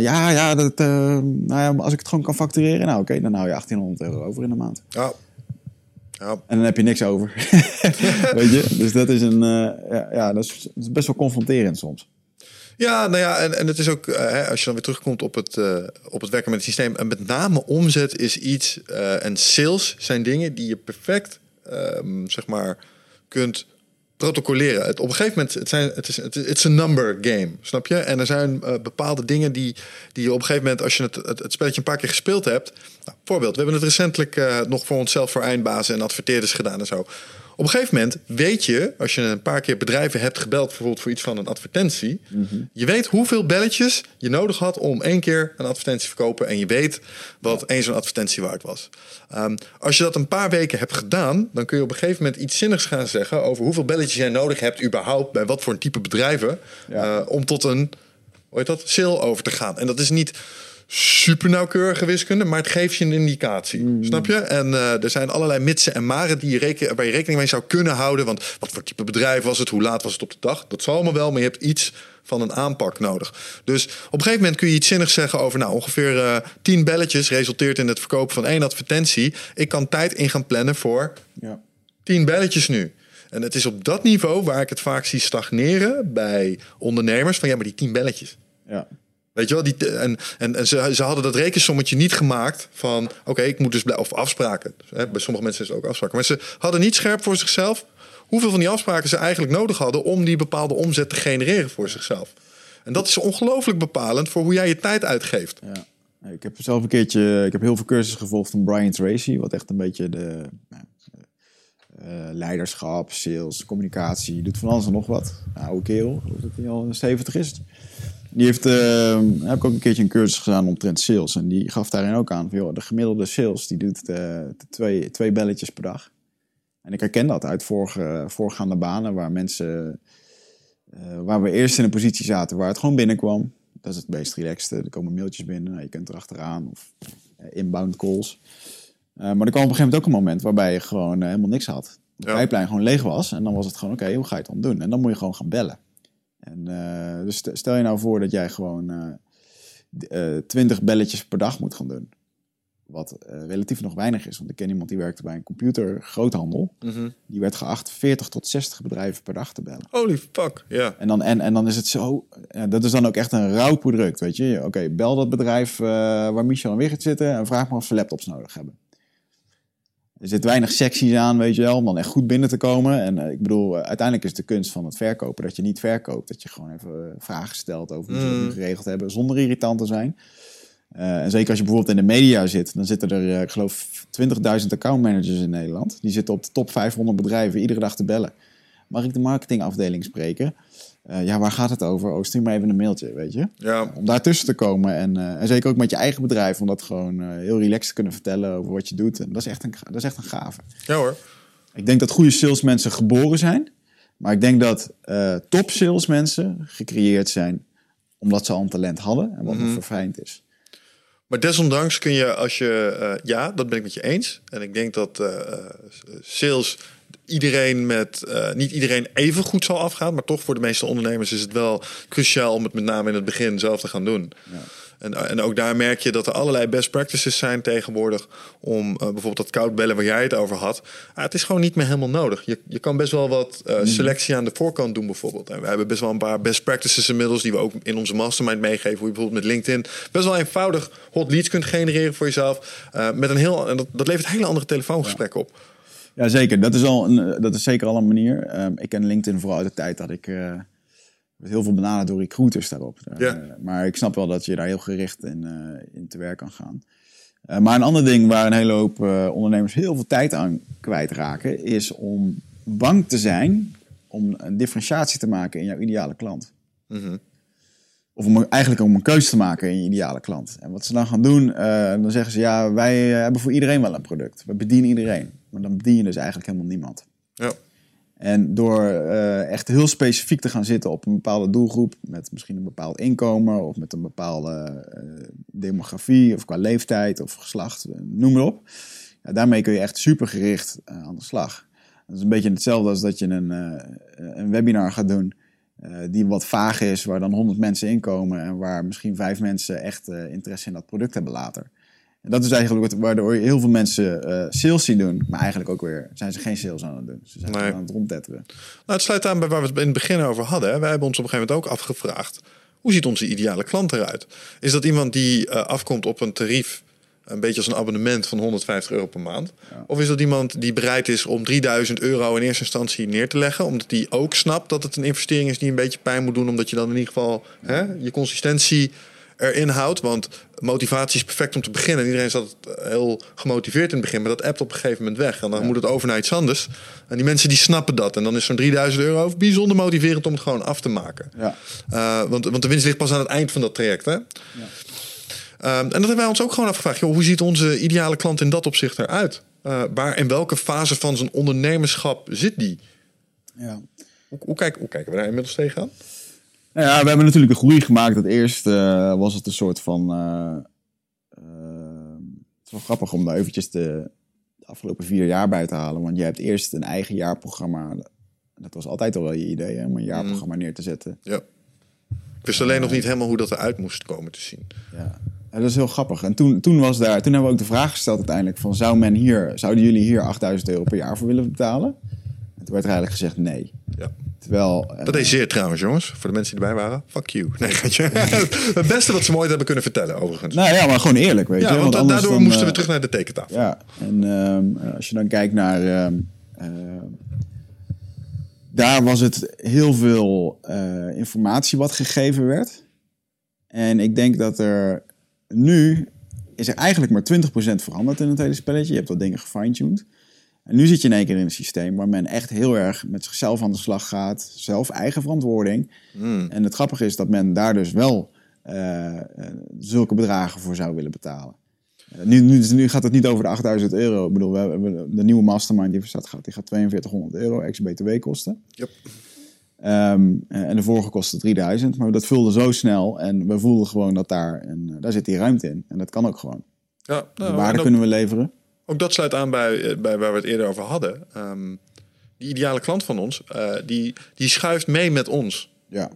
Ja, ja, dat, nou ja, als ik het gewoon kan factureren, nou oké, dan hou je 1800 euro over in de maand. Ja. Ja. En dan heb je niks over. <laughs> Weet je? Dus dat is een, eh, ja, ja, dat is, dat is best wel confronterend soms. Ja, nou ja, en, en het is ook, eh, hè, als je dan weer terugkomt op het, eh, op het werken met het systeem, en met name omzet is iets, en sales zijn dingen die je perfect, ehm, zeg maar, kunt protocoleren. Het, op een gegeven moment, het, zijn, het is het is a number game, snap je? En er zijn bepaalde dingen die, die je op een gegeven moment, als je het, het, het spelletje een paar keer gespeeld hebt, nou, voorbeeld, we hebben het recentelijk eh, nog voor onszelf voor eindbazen en adverteerders gedaan en zo. Op een gegeven moment weet je, als je een paar keer bedrijven hebt gebeld, bijvoorbeeld voor iets van een advertentie, je weet hoeveel belletjes je nodig had om één keer een advertentie te verkopen en je weet wat één zo'n advertentie waard was. Ehm, als je dat een paar weken hebt gedaan, dan kun je op een gegeven moment iets zinnigs gaan zeggen over hoeveel belletjes jij nodig hebt überhaupt bij wat voor een type bedrijven Ja. eh, om tot een hoe heet dat, sale over te gaan. En dat is niet super nauwkeurige wiskunde, maar het geeft je een indicatie. Snap je? En eh, er zijn allerlei mitsen en maren die je reken, waar je rekening mee zou kunnen houden. Want wat voor type bedrijf was het? Hoe laat was het op de dag? Dat zal allemaal wel, maar je hebt iets van een aanpak nodig. Dus op een gegeven moment kun je iets zinnigs zeggen over... nou, ongeveer eh 10 belletjes resulteert in het verkopen van één advertentie. Ik kan tijd in gaan plannen voor Ja. 10 belletjes nu. En het is op dat niveau waar ik het vaak zie stagneren bij ondernemers. Van ja, maar die 10 belletjes. Ja. Weet je wel, die, en, en, ze, ze hadden dat rekensommetje niet gemaakt van... oké, ik moet dus... blij- Of afspraken. Hè, bij sommige mensen is het ook afspraken. Maar ze hadden niet scherp voor zichzelf... hoeveel van die afspraken ze eigenlijk nodig hadden... om die bepaalde omzet te genereren voor zichzelf. En dat is ongelooflijk bepalend voor hoe jij je tijd uitgeeft. Ja. Ik heb zelf een keertje, ik heb heel veel cursussen gevolgd van Brian Tracy, wat echt een beetje de nou, eh, leiderschap, sales, communicatie, doet van alles en nog wat. Een oude kerel, dat hij al 70 is. Die heeft, eh, heb ik ook een keertje een cursus gedaan omtrent sales. En die gaf daarin ook aan van, joh, de gemiddelde sales, die doet eh, twee, twee belletjes per dag. En ik herken dat uit vorige, voorgaande banen, waar mensen, eh, waar we eerst in een positie zaten waar het gewoon binnenkwam. Dat is het meest relaxte. Er komen mailtjes binnen, nou, je kunt erachteraan of inbound calls. maar er kwam op een gegeven moment ook een moment waarbij je gewoon helemaal niks had. De Ja. pijplijn gewoon leeg was. En dan was het gewoon, oké, hoe ga je het dan doen? En dan moet je gewoon gaan bellen. En, eh, dus st- stel je nou voor dat jij gewoon eh, eh, 20 belletjes per dag moet gaan doen. Wat relatief nog weinig is. Want ik ken iemand die werkte bij een computergroothandel. Mhm. Die werd geacht 40 tot 60 bedrijven per dag te bellen. Holy fuck, ja. En dan, en, en dan is het zo... Ja, dat is dan ook echt een rauw product, weet je. Oké, bel dat bedrijf waar Michel en Wigert zitten... en vraag maar of ze laptops nodig hebben. Er zit weinig secties aan, weet je wel, om dan echt goed binnen te komen. En eh, ik bedoel, eh, uiteindelijk is de kunst van het verkopen... dat je niet verkoopt, dat je gewoon even eh, vragen stelt... over hoe ze het Mm. nu geregeld hebben, zonder irritant te zijn. En zeker als je bijvoorbeeld in de media zit... dan zitten er, eh, ik geloof, 20.000 accountmanagers in Nederland. Die zitten op de top 500 bedrijven iedere dag te bellen. Mag ik de marketingafdeling spreken? Eh, ja, waar gaat het over? Oh, stuur maar even een mailtje, weet je. Ja, Om daartussen te komen en, eh, en zeker ook met je eigen bedrijf, om dat gewoon eh, heel relaxed te kunnen vertellen over wat je doet. En dat is echt een, dat is echt een gave. ja hoor. Ik denk dat goede salesmensen geboren zijn, maar ik denk dat top salesmensen gecreëerd zijn omdat ze al een talent hadden en wat nog verfijnd is. Maar desondanks kun je als je... ja, dat ben ik met je eens. En ik denk dat sales iedereen met... eh, niet iedereen even goed zal afgaan. Maar toch voor de meeste ondernemers is het wel cruciaal... om het met name in het begin zelf te gaan doen. En, en ook daar merk je dat er allerlei best practices zijn tegenwoordig... om eh, bijvoorbeeld dat koud bellen waar jij het over had. Ah, het is gewoon niet meer helemaal nodig. Je, je kan best wel wat eh, selectie aan de voorkant doen bijvoorbeeld. En we hebben best wel een paar best practices inmiddels... die we ook in onze mastermind meegeven. Hoe je bijvoorbeeld met LinkedIn best wel eenvoudig hot leads kunt genereren voor jezelf. eh, met een heel, en dat, dat levert hele andere telefoongesprekken op. Ja, zeker. Dat is, al een, eh, dat is zeker al een manier. Ehm, ik ken LinkedIn vooral uit de tijd dat ik eh, heel veel benaderd door recruiters daarop. Ja. Eh, maar ik snap wel dat je daar heel gericht in, in te werk kan gaan. Maar een ander ding waar een hele hoop ondernemers heel veel tijd aan kwijtraken, is om bang te zijn om een differentiatie te maken in jouw ideale klant. Mhm. Of om, eigenlijk om een keuze te maken in je ideale klant. En wat ze dan gaan doen, dan zeggen ze ja, wij hebben voor iedereen wel een product. We bedienen iedereen. Maar dan bedien je dus eigenlijk helemaal niemand. Ja. En door eh, echt heel specifiek te gaan zitten op een bepaalde doelgroep, met misschien een bepaald inkomen of met een bepaalde eh, demografie of qua leeftijd of geslacht, eh, noem maar op. Ja, daarmee kun je echt super gericht eh, aan de slag. Dat is een beetje hetzelfde als dat je een, een webinar gaat doen die wat vaag is, waar dan 100 mensen in komen en waar misschien vijf mensen echt interesse in dat product hebben later. En dat is eigenlijk wat, waardoor heel veel mensen eh, sales zien doen, maar eigenlijk ook weer zijn ze geen sales aan het doen. Ze zijn Nee. aan het rondtetteren. Nou, het sluit aan bij waar we het in het begin over hadden. Hè. Wij hebben ons op een gegeven moment ook afgevraagd... hoe ziet onze ideale klant eruit? Is dat iemand die eh, afkomt op een tarief... een beetje als een abonnement van 150 euro per maand? Of is dat iemand die bereid is om 3000 euro in eerste instantie neer te leggen... omdat die ook snapt dat het een investering is die een beetje pijn moet doen... omdat je dan in ieder geval hè, je consistentie erin houdt. Want motivatie is perfect om te beginnen. Iedereen zat heel gemotiveerd in het begin, maar dat appt op een gegeven moment weg. En dan moet het over naar iets anders. En die mensen die snappen dat. En dan is zo'n 3000 euro bijzonder motiverend om het gewoon af te maken. Ja. Uh, want, want de winst ligt pas aan het eind van dat traject. Hè? Um, en dat hebben wij ons ook gewoon afgevraagd. Joh, hoe ziet onze ideale klant in dat opzicht eruit? Uh, waar in welke fase van zijn ondernemerschap zit die? Ja. Hoe, hoe, kijken, hoe kijken we daar inmiddels tegenaan? Nou ja, we hebben natuurlijk een groei gemaakt. Dat eerst uh, was het een soort van. Uh, het is wel grappig om daar eventjes de, de, afgelopen vier jaar bij te halen. Want je hebt eerst een eigen jaarprogramma. Dat was altijd al wel je idee, hè, om een jaarprogramma neer te zetten. Ja. Ik wist alleen nog niet helemaal hoe dat eruit moest komen te zien. Ja. Ja, dat is heel grappig. En toen, toen, was daar, toen hebben we ook de vraag gesteld uiteindelijk van... Zou men hier, zouden jullie hier 8000 euro per jaar voor willen betalen? En toen werd er eigenlijk gezegd nee. Ja. Terwijl, dat deed zeer trouwens, jongens. Voor de mensen die erbij waren. Fuck you. Nee, <laughs> het beste wat ze me ooit hebben kunnen vertellen, overigens. Nou ja, maar gewoon eerlijk, weet ja, je. Want, want daardoor dan, moesten we terug naar de tekentafel. Ja, en uh, als je dan kijkt naar... Uh, daar was het heel veel uh, informatie wat gegeven werd. En ik denk dat er nu is er eigenlijk maar 20% veranderd in het hele spelletje. Je hebt wat dingen gefine-tuned. En nu zit je in één keer in een systeem waar men echt heel erg met zichzelf aan de slag gaat. Zelf eigen verantwoording. Mm. En het grappige is dat men daar dus wel uh, zulke bedragen voor zou willen betalen. Uh, nu, nu, nu, gaat het niet over de 8000 euro. Ik bedoel, we hebben de nieuwe mastermind die staat gaat, die gaat 4200 euro ex-BTW kosten. Yep. Um, en de vorige kostte 3000, maar dat vulde zo snel en we voelden gewoon dat daar, en, daar zit die ruimte in. En dat kan ook gewoon. Ja, nou, waarde kunnen we leveren. Ook dat sluit aan bij, eh, bij waar we het eerder over hadden. Ehm, die ideale klant van ons, eh, die, die schuift mee met ons. Ja.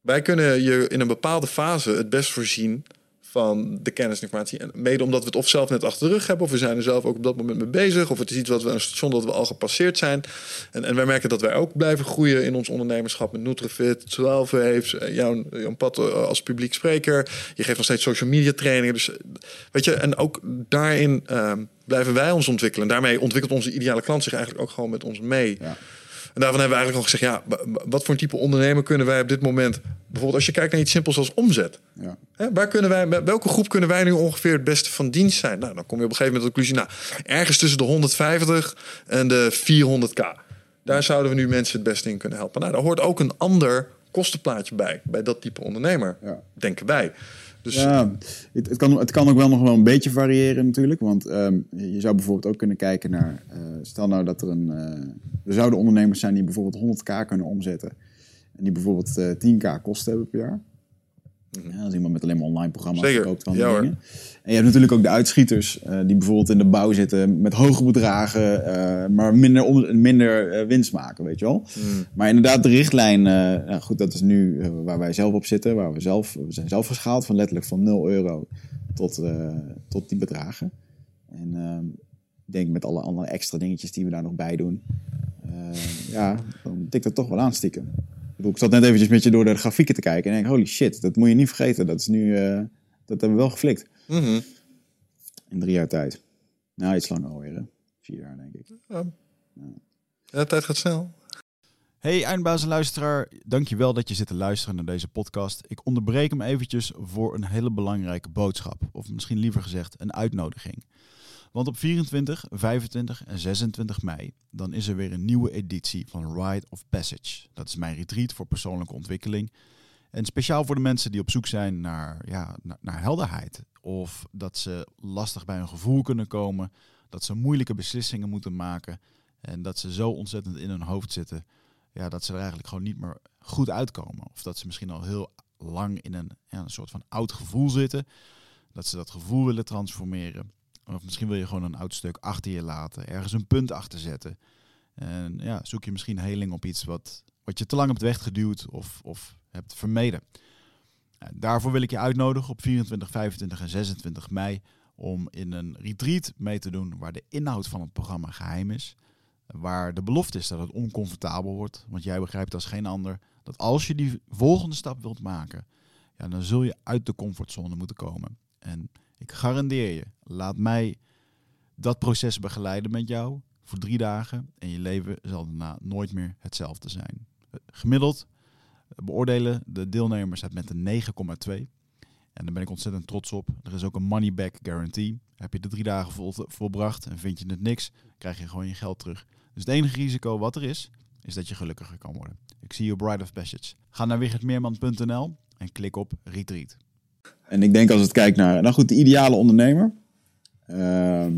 Wij kunnen je in een bepaalde fase het best voorzien van de kennis en informatie. En mede omdat we het of zelf net achter de rug hebben, of we zijn er zelf ook op dat moment mee bezig, of het is iets wat we een station dat we al gepasseerd zijn. En, en wij merken dat wij ook blijven groeien in ons ondernemerschap met Nutrifit, 12 heeft, jouw, jouw pad als publiek spreker. Je geeft nog steeds social media trainingen. Dus eh, weet je, en ook daarin ehm, blijven wij ons ontwikkelen. En daarmee ontwikkelt onze ideale klant zich eigenlijk ook gewoon met ons mee. Ja. En daarvan hebben we eigenlijk al gezegd, ja, wa- wa- wat voor een type ondernemer kunnen wij op dit moment, bijvoorbeeld als je kijkt naar iets simpels als omzet. Ja. Hè, waar kunnen wij, bij welke groep kunnen wij nu ongeveer het beste van dienst zijn? Nou, dan kom je op een gegeven moment tot de conclusie, nou, ergens tussen de 150 en de 400k. Daar zouden we nu mensen het beste in kunnen helpen. Nou, daar hoort ook een ander kostenplaatje bij, bij dat type ondernemer, Ja. denken wij. Dus Ja, het, het, kan, het kan ook wel nog wel een beetje variëren natuurlijk. Want ehm, je zou bijvoorbeeld ook kunnen kijken naar... eh, stel nou dat er een... eh, er zouden ondernemers zijn die bijvoorbeeld 100k kunnen omzetten. En die bijvoorbeeld eh 10k kosten hebben per jaar. Ja, als iemand met alleen maar online programma's Mhm. Zeker. verkoopt van Ja, dingen. En je hebt natuurlijk ook de uitschieters eh, die bijvoorbeeld in de bouw zitten met hoge bedragen, eh, maar minder, om, minder eh, winst maken, weet je wel. Hmm. Maar inderdaad, de richtlijn, nou goed, dat is nu waar wij zelf op zitten, waar we zelf, we zijn zelf geschaald van letterlijk van 0 euro tot, tot die bedragen. En ehm, ik denk met alle andere extra dingetjes die we daar nog bij doen, ja, dan tikt het toch wel aan stiekem. Ik bedoel, ik zat net eventjes met je door de grafieken te kijken en denk, holy shit, dat moet je niet vergeten. Dat is nu, eh, dat hebben we wel geflikt mhm. in drie jaar tijd. Nou, iets langer alweer, hè? Vier jaar denk ik. ja, de tijd gaat snel. Hey eindbazenluisteraar, dankjewel dat je zit te luisteren naar deze podcast. Ik onderbreek hem eventjes voor een hele belangrijke boodschap. Of misschien liever gezegd een uitnodiging. Want op 24, 25 en 26 mei, dan is er weer een nieuwe editie van Ride of Passage. Dat is mijn retreat voor persoonlijke ontwikkeling. En speciaal voor de mensen die op zoek zijn naar, ja, naar, helderheid. Of dat ze lastig bij hun gevoel kunnen komen. Dat ze moeilijke beslissingen moeten maken. En dat ze zo ontzettend in hun hoofd zitten ja, dat ze er eigenlijk gewoon niet meer goed uitkomen. Of dat ze misschien al heel lang in een, ja, een soort van oud gevoel zitten. Dat ze dat gevoel willen transformeren. Of misschien wil je gewoon een oud stuk achter je laten. Ergens een punt achter zetten. En ja, zoek je misschien heling op iets wat, wat je te lang hebt weggeduwd of, of hebt vermeden. Daarvoor wil ik je uitnodigen op 24, 25 en 26 mei om in een retreat mee te doen waar de inhoud van het programma geheim is. Waar de belofte is dat het oncomfortabel wordt. Want jij begrijpt als geen ander dat als je die volgende stap wilt maken, ja, dan zul je uit de comfortzone moeten komen. En ik garandeer je, laat mij dat proces begeleiden met jou voor drie dagen. En je leven zal daarna nooit meer hetzelfde zijn. Gemiddeld beoordelen de deelnemers het met een 9,2. En daar ben ik ontzettend trots op. Er is ook een money back guarantee. Heb je de drie dagen vol, volbracht en vind je het niks, krijg je gewoon je geld terug. Dus het enige risico wat er is, is dat je gelukkiger kan worden. Ik zie je Bride of Passage. Ga naar wichertmeerman.nl en klik op Retreat. En ik denk als het kijkt naar, nou goed, de ideale ondernemer. Ehm,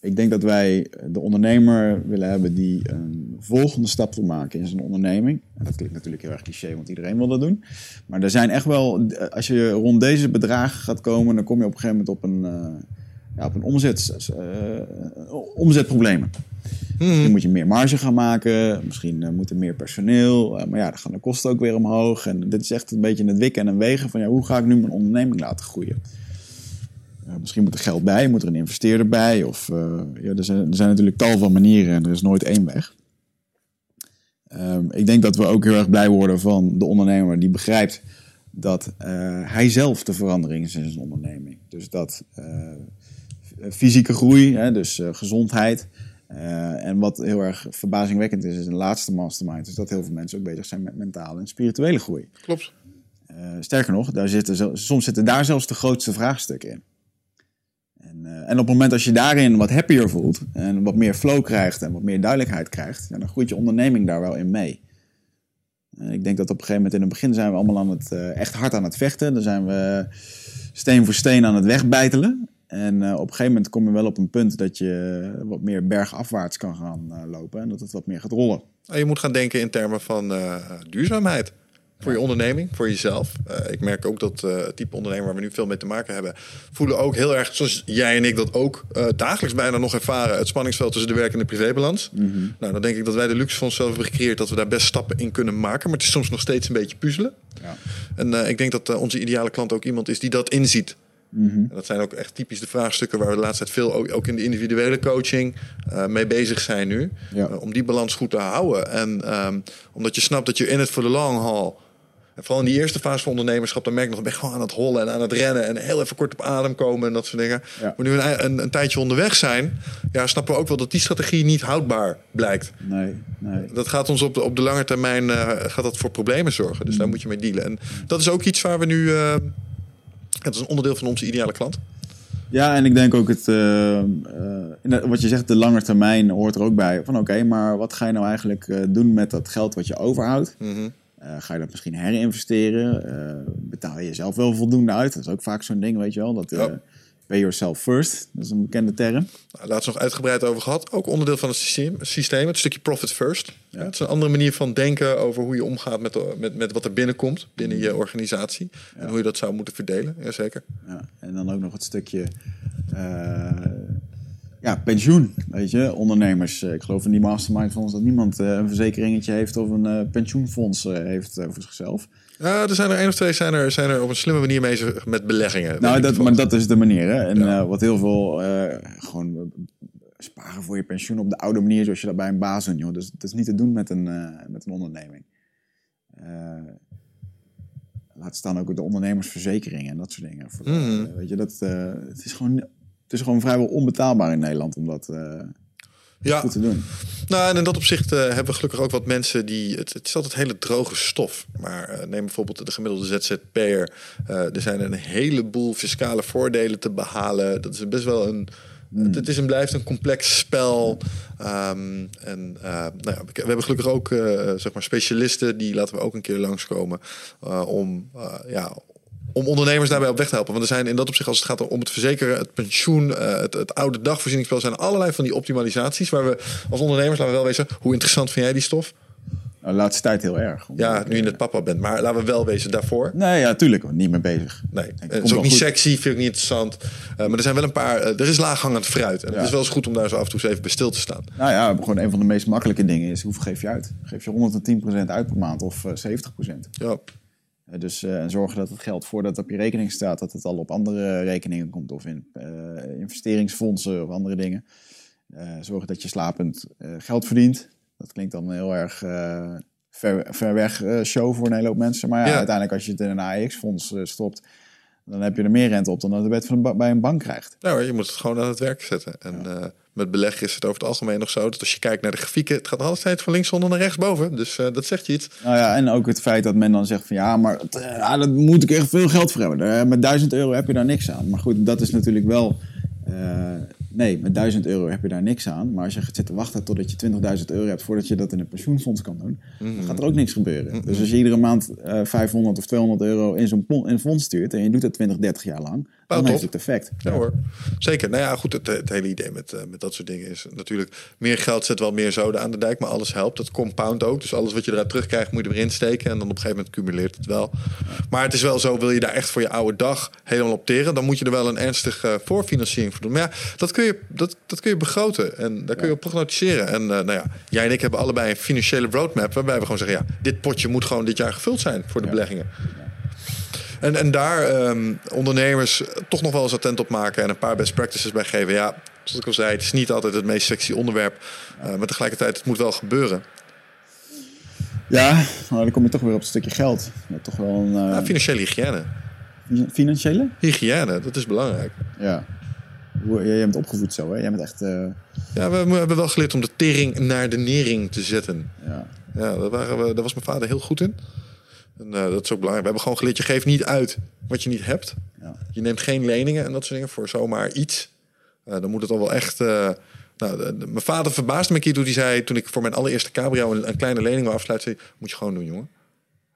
ik denk dat wij de ondernemer willen hebben die een volgende stap wil maken in zijn onderneming. En dat klinkt natuurlijk heel erg cliché, want iedereen wil dat doen. Maar er zijn echt wel, als je rond deze bedragen gaat komen, dan kom je op een gegeven moment op een, eh, ja, op een omzet, eh, omzetproblemen. Misschien moet je meer marge gaan maken, misschien eh, moet er meer personeel. eh, maar ja, dan gaan de kosten ook weer omhoog. En dit is echt een beetje het wikken en een wegen van ja, hoe ga ik nu mijn onderneming laten groeien? Misschien moet er geld bij, moet er een investeerder bij. Of, eh, ja, er, zijn, er zijn natuurlijk tal van manieren en er is nooit één weg. Ehm, ik denk dat we ook heel erg blij worden van de ondernemer die begrijpt dat hij zelf de verandering is in zijn onderneming. Dus dat fysieke groei, hè, dus gezondheid. Eh, en wat heel erg verbazingwekkend is, is een laatste mastermind, is dat heel veel mensen ook bezig zijn met mentale en spirituele groei. Klopt. Eh, sterker nog, daar zitten, soms zitten daar zelfs de grootste vraagstukken in. En, eh, en op het moment als je daarin wat happier voelt en wat meer flow krijgt en wat meer duidelijkheid krijgt, ja, dan groeit je onderneming daar wel in mee. En ik denk dat op een gegeven moment in het begin zijn we allemaal aan het, echt hard aan het vechten. Dan zijn we steen voor steen aan het wegbijtelen. En eh, op een gegeven moment kom je wel op een punt dat je wat meer bergafwaarts kan gaan eh, lopen en dat het wat meer gaat rollen. En je moet gaan denken in termen van eh, duurzaamheid. Voor je onderneming, voor jezelf. Ik merk ook dat het type ondernemer waar we nu veel mee te maken hebben, voelen ook heel erg, zoals jij en ik dat ook dagelijks bijna nog ervaren, het spanningsveld tussen de werk- en de privébalans. Nou, dan denk ik dat wij de luxe van onszelf hebben gecreëerd dat we daar best stappen in kunnen maken. Maar het is soms nog steeds een beetje puzzelen. Ja. En ik denk dat onze ideale klant ook iemand is die dat inziet. En dat zijn ook echt typisch de vraagstukken waar we de laatste tijd veel ook, ook in de individuele coaching uh, mee bezig zijn nu. Ja. Uh, om die balans goed te houden. En um, omdat je snapt dat je in het voor de long haul. En vooral in die eerste fase van ondernemerschap, dan merk ik nog, ben ik gewoon aan het hollen en aan het rennen en heel even kort op adem komen en dat soort dingen. Ja. Maar nu een, een, een, tijdje onderweg zijn, ja, snappen we ook wel dat die strategie niet houdbaar blijkt. Nee, nee. Dat gaat ons op de, op de lange termijn uh, gaat dat voor problemen zorgen. Dus daar moet je mee dealen. En dat is ook iets waar we nu. Het is een onderdeel van onze ideale klant. Ja, en ik denk ook het, uh, uh, wat je zegt, de lange termijn hoort er ook bij. Van oké, okay, maar wat ga je nou eigenlijk uh, doen met dat geld wat je overhoudt? Mm -hmm. ga je dat misschien herinvesteren? betaal je jezelf wel voldoende uit? Dat is ook vaak zo'n ding, weet je wel. Dat, ja. Pay yourself first, dat is een bekende term. Nou, laatst nog uitgebreid over gehad. Ook onderdeel van het systeem, systeem het stukje profit first. Ja. het is een andere manier van denken over hoe je omgaat met, de, met, met wat er binnenkomt binnen je organisatie. Ja. En hoe je dat zou moeten verdelen. Jazeker. Ja, en dan ook nog het stukje uh, ja, pensioen. Weet je, ondernemers. Ik geloof in die mastermind van ons dat niemand uh, een verzekeringetje heeft of een pensioenfonds heeft voor zichzelf. Ja, er zijn er één of twee zijn er, zijn er op een slimme manier bezig met beleggingen. Nou, dat, maar dat is de manier. Hè? En ja. uh, wat heel veel uh, gewoon sparen voor je pensioen op de oude manier, zoals je dat bij een baas doet. Joh. Dus dat is niet te doen met een, uh, met een onderneming. laat staan ook de ondernemersverzekeringen en dat soort dingen. Voor, mm. weet je, dat, het, is gewoon, het is gewoon vrijwel onbetaalbaar in Nederland om dat ja. goed te doen. Nou, en in dat opzicht uh, hebben we gelukkig ook wat mensen die. Het, het is altijd hele droge stof. Maar uh, neem bijvoorbeeld de gemiddelde ZZP'er. Uh, er zijn een heleboel fiscale voordelen te behalen. Dat is best wel een. Mm. Het is en blijft een complex spel. Um, en nou ja, we hebben gelukkig ook zeg maar specialisten. Die laten we ook een keer langskomen. om ja, om ondernemers daarbij op weg te helpen. Want er zijn in dat opzicht, als het gaat om het verzekeren, het pensioen, uh, het, het, oude dagvoorzieningsspel, zijn allerlei van die optimalisaties. Waar we als ondernemers, laten we wel wezen, hoe interessant vind jij die stof? Nou, de laatste tijd heel erg. Ja, nu je het papa bent. Maar laten we wel wezen daarvoor. Nee, ja, tuurlijk. Niet mee bezig. Nee, het is ook niet goed. sexy, vind ik niet interessant. Uh, maar er zijn wel een paar... Uh, er is laaghangend fruit. En ja. het is wel eens goed om daar zo af en toe eens even bij stil te staan. Nou ja, gewoon een van de meest makkelijke dingen is... hoeveel geef je uit? Geef je 110% uit per maand of uh, 70%? Ja. Dus uh, zorgen dat het geld voordat het op je rekening staat, dat het al op andere rekeningen komt of in uh, investeringsfondsen of andere dingen. Zorgen dat je slapend geld verdient. Dat klinkt dan heel erg ver, ver, weg show voor een hele hoop mensen. Maar ja, Ja. uiteindelijk als je het in een AEX-fonds stopt, dan heb je er meer rente op dan dat je bij een bank krijgt. Nou, je moet het gewoon aan het werk zetten. En eh, met beleggen is het over het algemeen nog zo dat als je kijkt naar de grafieken, het gaat altijd van linksonder naar rechtsboven. Dus eh, dat zegt je iets. Nou ja, en ook het feit dat men dan zegt van ja, maar eh, ja, daar moet ik echt veel geld voor hebben. Daar- Met 1000 euro heb je daar niks aan. Maar goed, dat is natuurlijk wel. eh, nee, met 1000 euro heb je daar niks aan. Maar als je gaat zitten wachten totdat je 20.000 euro hebt voordat je dat in een pensioenfonds kan doen, dan gaat er ook niks gebeuren. Dus als je iedere maand eh, 500 of 200 euro in zo'n fonds stuurt en je doet dat 20, 30 jaar lang, dan heeft het effect. Ja hoor, zeker. Nou ja, goed, het, het hele idee met, eh, met dat soort dingen is natuurlijk... meer geld zet wel meer zoden aan de dijk, maar alles helpt. Het compound ook, dus alles wat je eruit terugkrijgt moet je erin steken... en dan op een gegeven moment cumuleert het wel. Maar het is wel zo, wil je daar echt voor je oude dag helemaal opteren... dan moet je er wel een ernstige voorfinanciering voor doen. Maar ja, dat kun je, dat, dat kun je begroten en daar kun je op prognosticeren. En eh, nou ja, jij en ik hebben allebei een financiële roadmap... waarbij we gewoon zeggen, ja, dit potje moet gewoon dit jaar gevuld zijn voor de beleggingen. En, en daar ehm, ondernemers toch nog wel eens attent op maken en een paar best practices bij geven. Ja, zoals ik al zei, het is niet altijd het meest sexy onderwerp. eh, maar tegelijkertijd, het moet wel gebeuren. Ja, maar dan kom je toch weer op het stukje geld. Ja, toch wel een eh, Ja, financiële hygiëne. financiële? Hygiëne, dat is belangrijk. Ja. Jij bent opgevoed zo, hè? Jij bent echt... eh, Ja, we, we hebben wel geleerd om de tering naar de nering te zetten. ja. Ja, daar, waren we, daar was mijn vader heel goed in. En eh, dat is ook belangrijk. We hebben gewoon geleerd, je geeft niet uit wat je niet hebt. Ja. Je neemt geen leningen en dat soort dingen voor zomaar iets. Eh, dan moet het al wel echt... nou, de- de- mijn vader verbaasde me een keer toen hij zei... toen ik voor mijn allereerste cabrio een, een kleine lening wil afsluiten... moet je gewoon doen, jongen.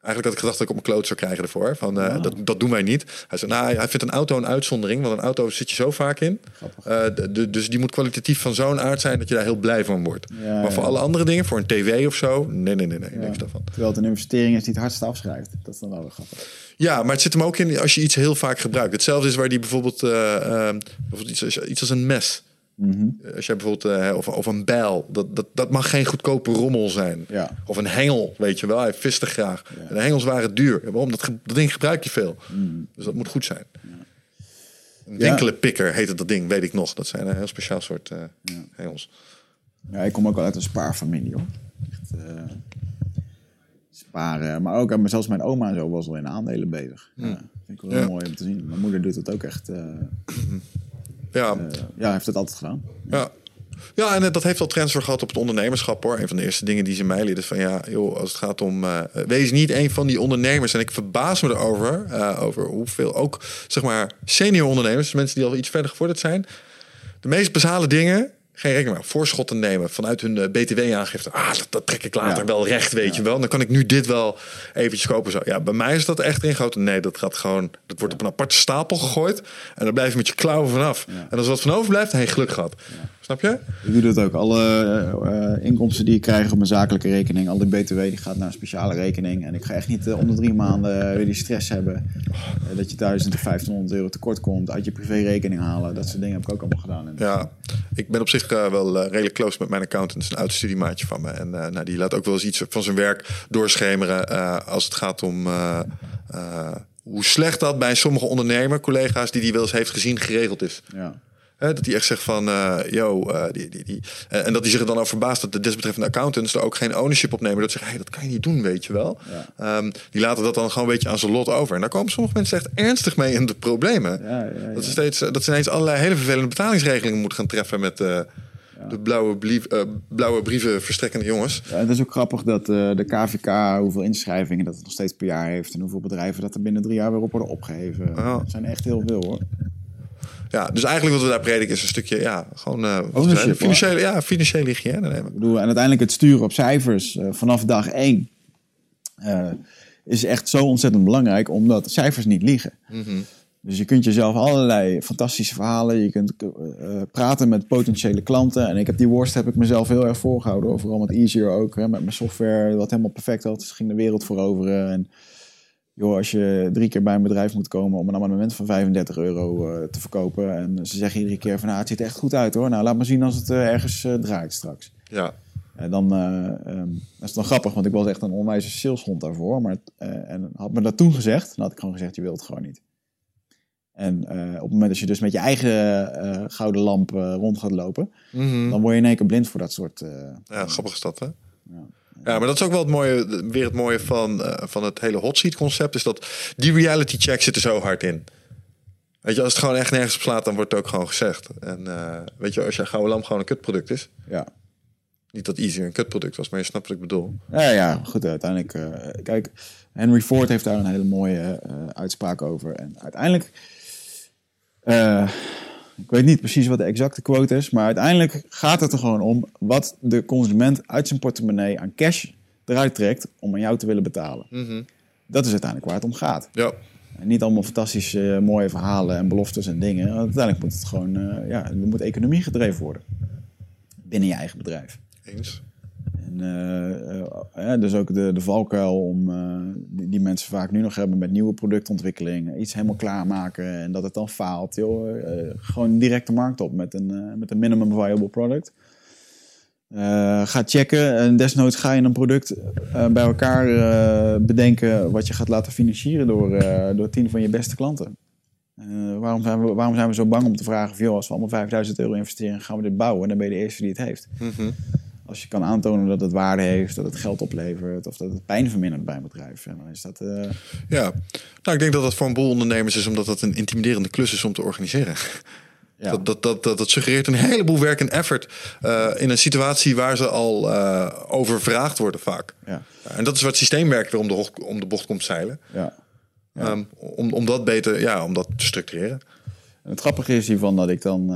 Eigenlijk had ik gedacht dat ik op mijn kloot zou krijgen ervoor. Van, eh, dat, dat doen wij niet. Hij zei, nou, hij vindt een auto een uitzondering. Want een auto zit je zo vaak in. Eh, dus die moet kwalitatief van zo'n aard zijn dat je daar heel blij van wordt. Ja, maar voor ja. alle andere dingen, voor een tv of zo, nee, nee, nee, nee, niks daarvan. Terwijl het een investering is die het hardst afschrijft. Dat is dan wel grappig. Ja, maar het zit hem ook in als je iets heel vaak gebruikt. Hetzelfde is waar die bijvoorbeeld, eh, bijvoorbeeld iets, iets als een mes. Als jij bijvoorbeeld, eh, of, of een bijl, dat, dat, dat mag geen goedkope rommel zijn. Ja. Of een hengel, weet je wel. Hij viste graag. En de hengels waren duur. Waarom? Dat, dat ding gebruik je veel. Dus dat moet goed zijn. Een Ja. winkelenpikker heette dat ding, weet ik nog. Dat zijn een heel speciaal soort eh, hengels. Ja, ik kom ook wel uit een spaarfamilie hoor. Echt, eh, sparen. Maar ook, zelfs mijn oma en zo was al in aandelen bezig. Ja, vind ik wel heel mooi om te zien. Mijn moeder doet het ook echt. eh, Ja, eh, ja, heeft het altijd gedaan. Ja. Ja, en eh, dat heeft al transfer gehad op het ondernemerschap hoor. Een van de eerste dingen die ze mij leerden is van ja, joh, als het gaat om. eh, wees niet een van die ondernemers. En ik verbaas me erover. eh, over hoeveel ook, zeg maar, senior ondernemers, mensen die al iets verder gevorderd zijn. De meest basale dingen. Geen rekening mee. Voorschotten nemen vanuit hun eh, BTW-aangifte. Ah, dat, dat trek ik later Ja. wel recht, weet je wel. Dan kan ik nu dit wel eventjes kopen. Zo. Ja, bij mij is dat echt ingegoten. Nee, dat gaat gewoon. Dat wordt op een aparte stapel gegooid. En dan blijf je met je klauwen vanaf. En als wat van overblijft, je geluk gehad. Snap je? Ik doe dat ook. Alle eh, eh, inkomsten die ik krijg op mijn zakelijke rekening, al die BTW, die gaat naar een speciale rekening. En ik ga echt niet eh, om de drie maanden weer die stress hebben. dat je 1000 of 1500 euro tekort komt, uit je privérekening halen. Dat soort dingen heb ik ook allemaal gedaan. Ja, ik ben op zich wel redelijk close met mijn accountant, een oud studiemaatje van me. En nou, die laat ook wel eens iets van zijn werk doorschemeren als het gaat om hoe slecht dat bij sommige ondernemer, collega's die die wel eens heeft gezien, geregeld is. Ja. Dat hij echt zegt van, eh yo, eh, die, die, die. En, en dat hij zich er dan over verbaast dat de desbetreffende accountants er ook geen ownership op nemen. Dat ze zeggen, hey, dat kan je niet doen, weet je wel. Ehm, die laten dat dan gewoon een beetje aan zijn lot over. En daar komen sommige mensen echt ernstig mee in de problemen. Ja, ja, ja. Dat, ze steeds, eh, dat ze ineens allerlei hele vervelende betalingsregelingen moeten gaan treffen met eh, de blauwe, blief, eh, blauwe brieven verstrekkende jongens. Ja, het is ook grappig dat eh, de KVK hoeveel inschrijvingen dat het nog steeds per jaar heeft. En hoeveel bedrijven dat er binnen drie jaar weer op worden opgeheven. Dat zijn echt heel veel hoor. Ja, dus eigenlijk wat we daar prediken is een stukje, ja, gewoon Ownership, we- financiële, ja, financiële hygiëne nemen. Ik bedoel, en uiteindelijk het sturen op cijfers eh, vanaf dag één eh, is echt zo ontzettend belangrijk, omdat cijfers niet liegen. Dus je kunt jezelf allerlei fantastische verhalen, je kunt praten met potentiële klanten. En ik heb die worst heb ik mezelf heel erg voorgehouden, vooral met Easier ook, hè, met mijn software, wat helemaal perfect was. Dus ging de wereld veroveren. En joh, als je drie keer bij een bedrijf moet komen om een abonnement van 35 euro eh, te verkopen. En ze zeggen iedere keer van, nou, het ziet er echt goed uit hoor. Nou, laat maar zien als het eh, ergens eh, draait straks. Ja, Ja, dan ehm, dat is dan grappig, want ik was echt een onwijze saleshond daarvoor. Maar en had me dat toen gezegd, dan had ik gewoon gezegd, je wilt het gewoon niet. En op het moment dat je dus met je eigen gouden lamp rond gaat lopen, dan word je in één keer blind voor dat soort... ja grappig is dat, hè? Ja, maar dat is ook wel het mooie, weer het mooie van, eh, van het hele hot seat concept, is dat die reality check zit er zo hard in. Weet je, als het gewoon echt nergens op slaat, dan wordt het ook gewoon gezegd. En eh, weet je, als je gouden lamp gewoon een kutproduct is, ja. niet dat Easy een kutproduct was, maar je snapt wat ik bedoel. Ja, ja, goed. Uiteindelijk, eh, kijk, Henry Ford heeft daar een hele mooie uitspraak over. En uiteindelijk, ik weet niet precies wat de exacte quote is, maar uiteindelijk gaat het er gewoon om wat de consument uit zijn portemonnee aan cash eruit trekt om aan jou te willen betalen. Dat is uiteindelijk waar het om gaat. Ja, En niet allemaal fantastische, eh, mooie verhalen en beloftes en dingen. Want Uiteindelijk moet het gewoon, eh, ja, er moet economie gedreven worden binnen je eigen bedrijf. eens. En, eh, eh, dus ook de, de valkuil om, eh, die, die mensen vaak nu nog hebben met nieuwe productontwikkeling. Iets helemaal klaarmaken en dat het dan faalt. Joh, gewoon direct de markt op met een, met een minimum viable product. Eh, ga checken en desnoods ga je een product bij elkaar bedenken wat je gaat laten financieren door, door tien van je beste klanten. Waarom, zijn we, waarom zijn we zo bang om te vragen van, joh, als we allemaal 5000 euro investeren, gaan we dit bouwen? Dan ben je de eerste die het heeft. Als je kan aantonen dat het waarde heeft, dat het geld oplevert of dat het pijn vermindert bij een bedrijf, en dan is dat. eh, Ja, nou, ik denk dat dat voor een boel ondernemers is, omdat dat een intimiderende klus is om te organiseren. ja. Dat, dat, dat, dat, dat suggereert een heleboel werk en effort eh, in een situatie waar ze al eh overvraagd worden vaak. Ja. En dat is wat systeemwerk weer om de, hoog- om de bocht komt zeilen. ja. Ehm, om, om dat beter, ja, om dat te structureren. En het grappige is hiervan dat ik dan,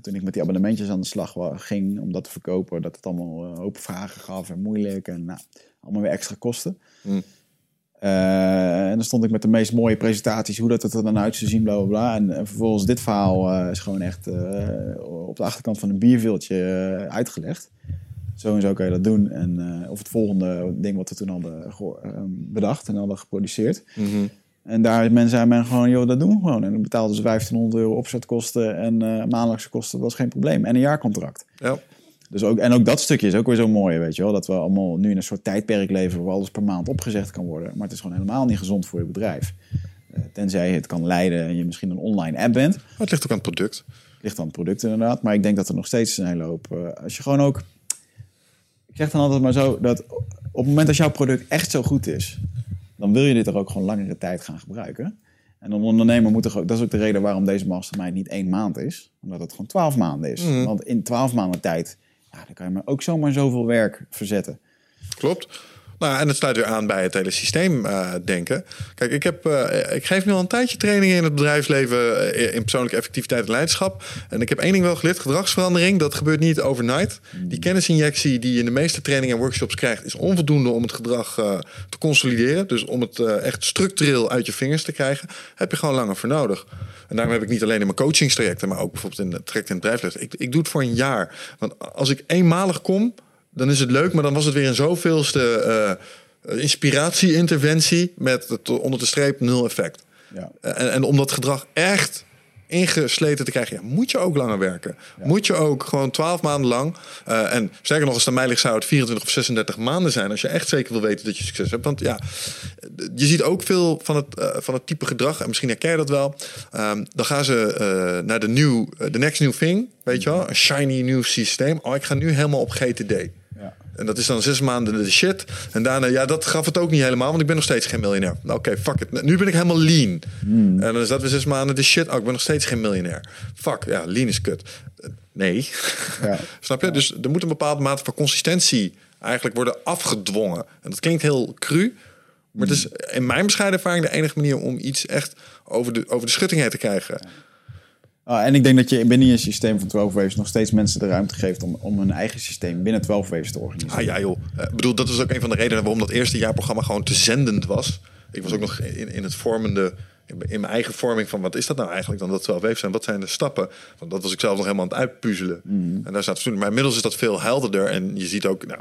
toen ik met die abonnementjes aan de slag ging om dat te verkopen, dat het allemaal eh, open vragen gaf en moeilijk en nou, allemaal weer extra kosten. Hmm. Eh, en dan stond ik met de meest mooie presentaties, hoe dat het er dan uit zou zien, bla bla bla. En, en vervolgens dit verhaal eh, is gewoon echt eh, op de achterkant van een bierviltje eh, uitgelegd. Zo en zo kan je dat doen. En, eh, of het volgende ding wat we toen hadden geho- eh, bedacht en hadden geproduceerd. En daar men zei men gewoon, joh, dat doen we gewoon. En dan betaalden ze 1500 euro opzetkosten en eh maandelijkse kosten, dat was geen probleem. En een jaarcontract. Ja. Dus ook, en ook dat stukje is ook weer zo mooi, weet je wel. Dat we allemaal nu in een soort tijdperk leven waar alles per maand opgezegd kan worden. Maar het is gewoon helemaal niet gezond voor je bedrijf. Eh, tenzij het kan leiden en je misschien een online app bent. Maar het ligt ook aan het product. Ligt aan het product inderdaad. Maar ik denk dat er nog steeds een hele hoop... eh, als je gewoon ook... Ik zeg dan altijd maar zo, dat op het moment dat jouw product echt zo goed is... dan wil je dit er ook gewoon langere tijd gaan gebruiken. En een ondernemer moet er ook... Dat is ook de reden waarom deze mastermind niet één maand is. Omdat het gewoon twaalf maanden is. Want in twaalf maanden tijd... Ja, dan kan je maar ook zomaar zoveel werk verzetten. Klopt. Nou, en het sluit weer aan bij het hele systeem eh, denken. Kijk, ik, heb, eh, ik geef nu al een tijdje trainingen in het bedrijfsleven eh, in persoonlijke effectiviteit en leiderschap. En ik heb één ding wel geleerd: gedragsverandering. Dat gebeurt niet overnight. Die kennisinjectie die je in de meeste trainingen en workshops krijgt, is onvoldoende om het gedrag te consolideren. Dus om het echt structureel uit je vingers te krijgen, heb je gewoon langer voor nodig. En daarom heb ik niet alleen in mijn coachingstrajecten, maar ook bijvoorbeeld in het traject in het bedrijfsleven. Ik, ik doe het voor een jaar. Want als ik eenmalig kom, dan is het leuk, maar dan was het weer een zoveelste eh inspiratie-interventie met het onder de streep nul effect. Ja. En, en om dat gedrag echt ingesleten te krijgen, ja, moet je ook langer werken. Moet je ook gewoon twaalf maanden lang. eh, en sterker nog, als het aan mij ligt, zou het 24 of 36 maanden zijn. Als je echt zeker wil weten dat je succes hebt. Want ja, je ziet ook veel van het, eh, van het type gedrag. En misschien herken je dat wel. Ehm, dan gaan ze eh, naar de new, de next new thing. Weet je wel? Een shiny nieuw systeem. Oh, ik ga nu helemaal op GTD. En dat is dan zes maanden de shit. En daarna, ja, dat gaf het ook niet helemaal, want ik ben nog steeds geen miljonair. Nou, oké, fuck it. Nu ben ik helemaal lean. En dan is dat weer zes maanden de shit. Oh, ik ben nog steeds geen miljonair. Fuck, ja, lean is kut. Eh, Nee. Ja. <laughs> Snap je? Dus er moet een bepaalde mate van consistentie eigenlijk worden afgedwongen. En dat klinkt heel cru. Maar het is in mijn bescheiden ervaring de enige manier om iets echt over de, over de schutting heen te krijgen. Ah, en ik denk dat je binnen je systeem van 12 waves nog steeds mensen de ruimte geeft om, om hun eigen systeem binnen 12 waves te organiseren. Ah ja joh. Eh, Ik bedoel, dat is ook een van de redenen waarom dat eerste jaarprogramma gewoon te zendend was. Ik was ook nog in, in het vormende, in in mijn eigen vorming van wat is dat nou eigenlijk dan dat 12 waves zijn? Wat zijn de stappen? Want dat was ik zelf nog helemaal aan het uitpuzzelen. En daar staat toen. Maar inmiddels is dat veel helderder. En je ziet ook, nou,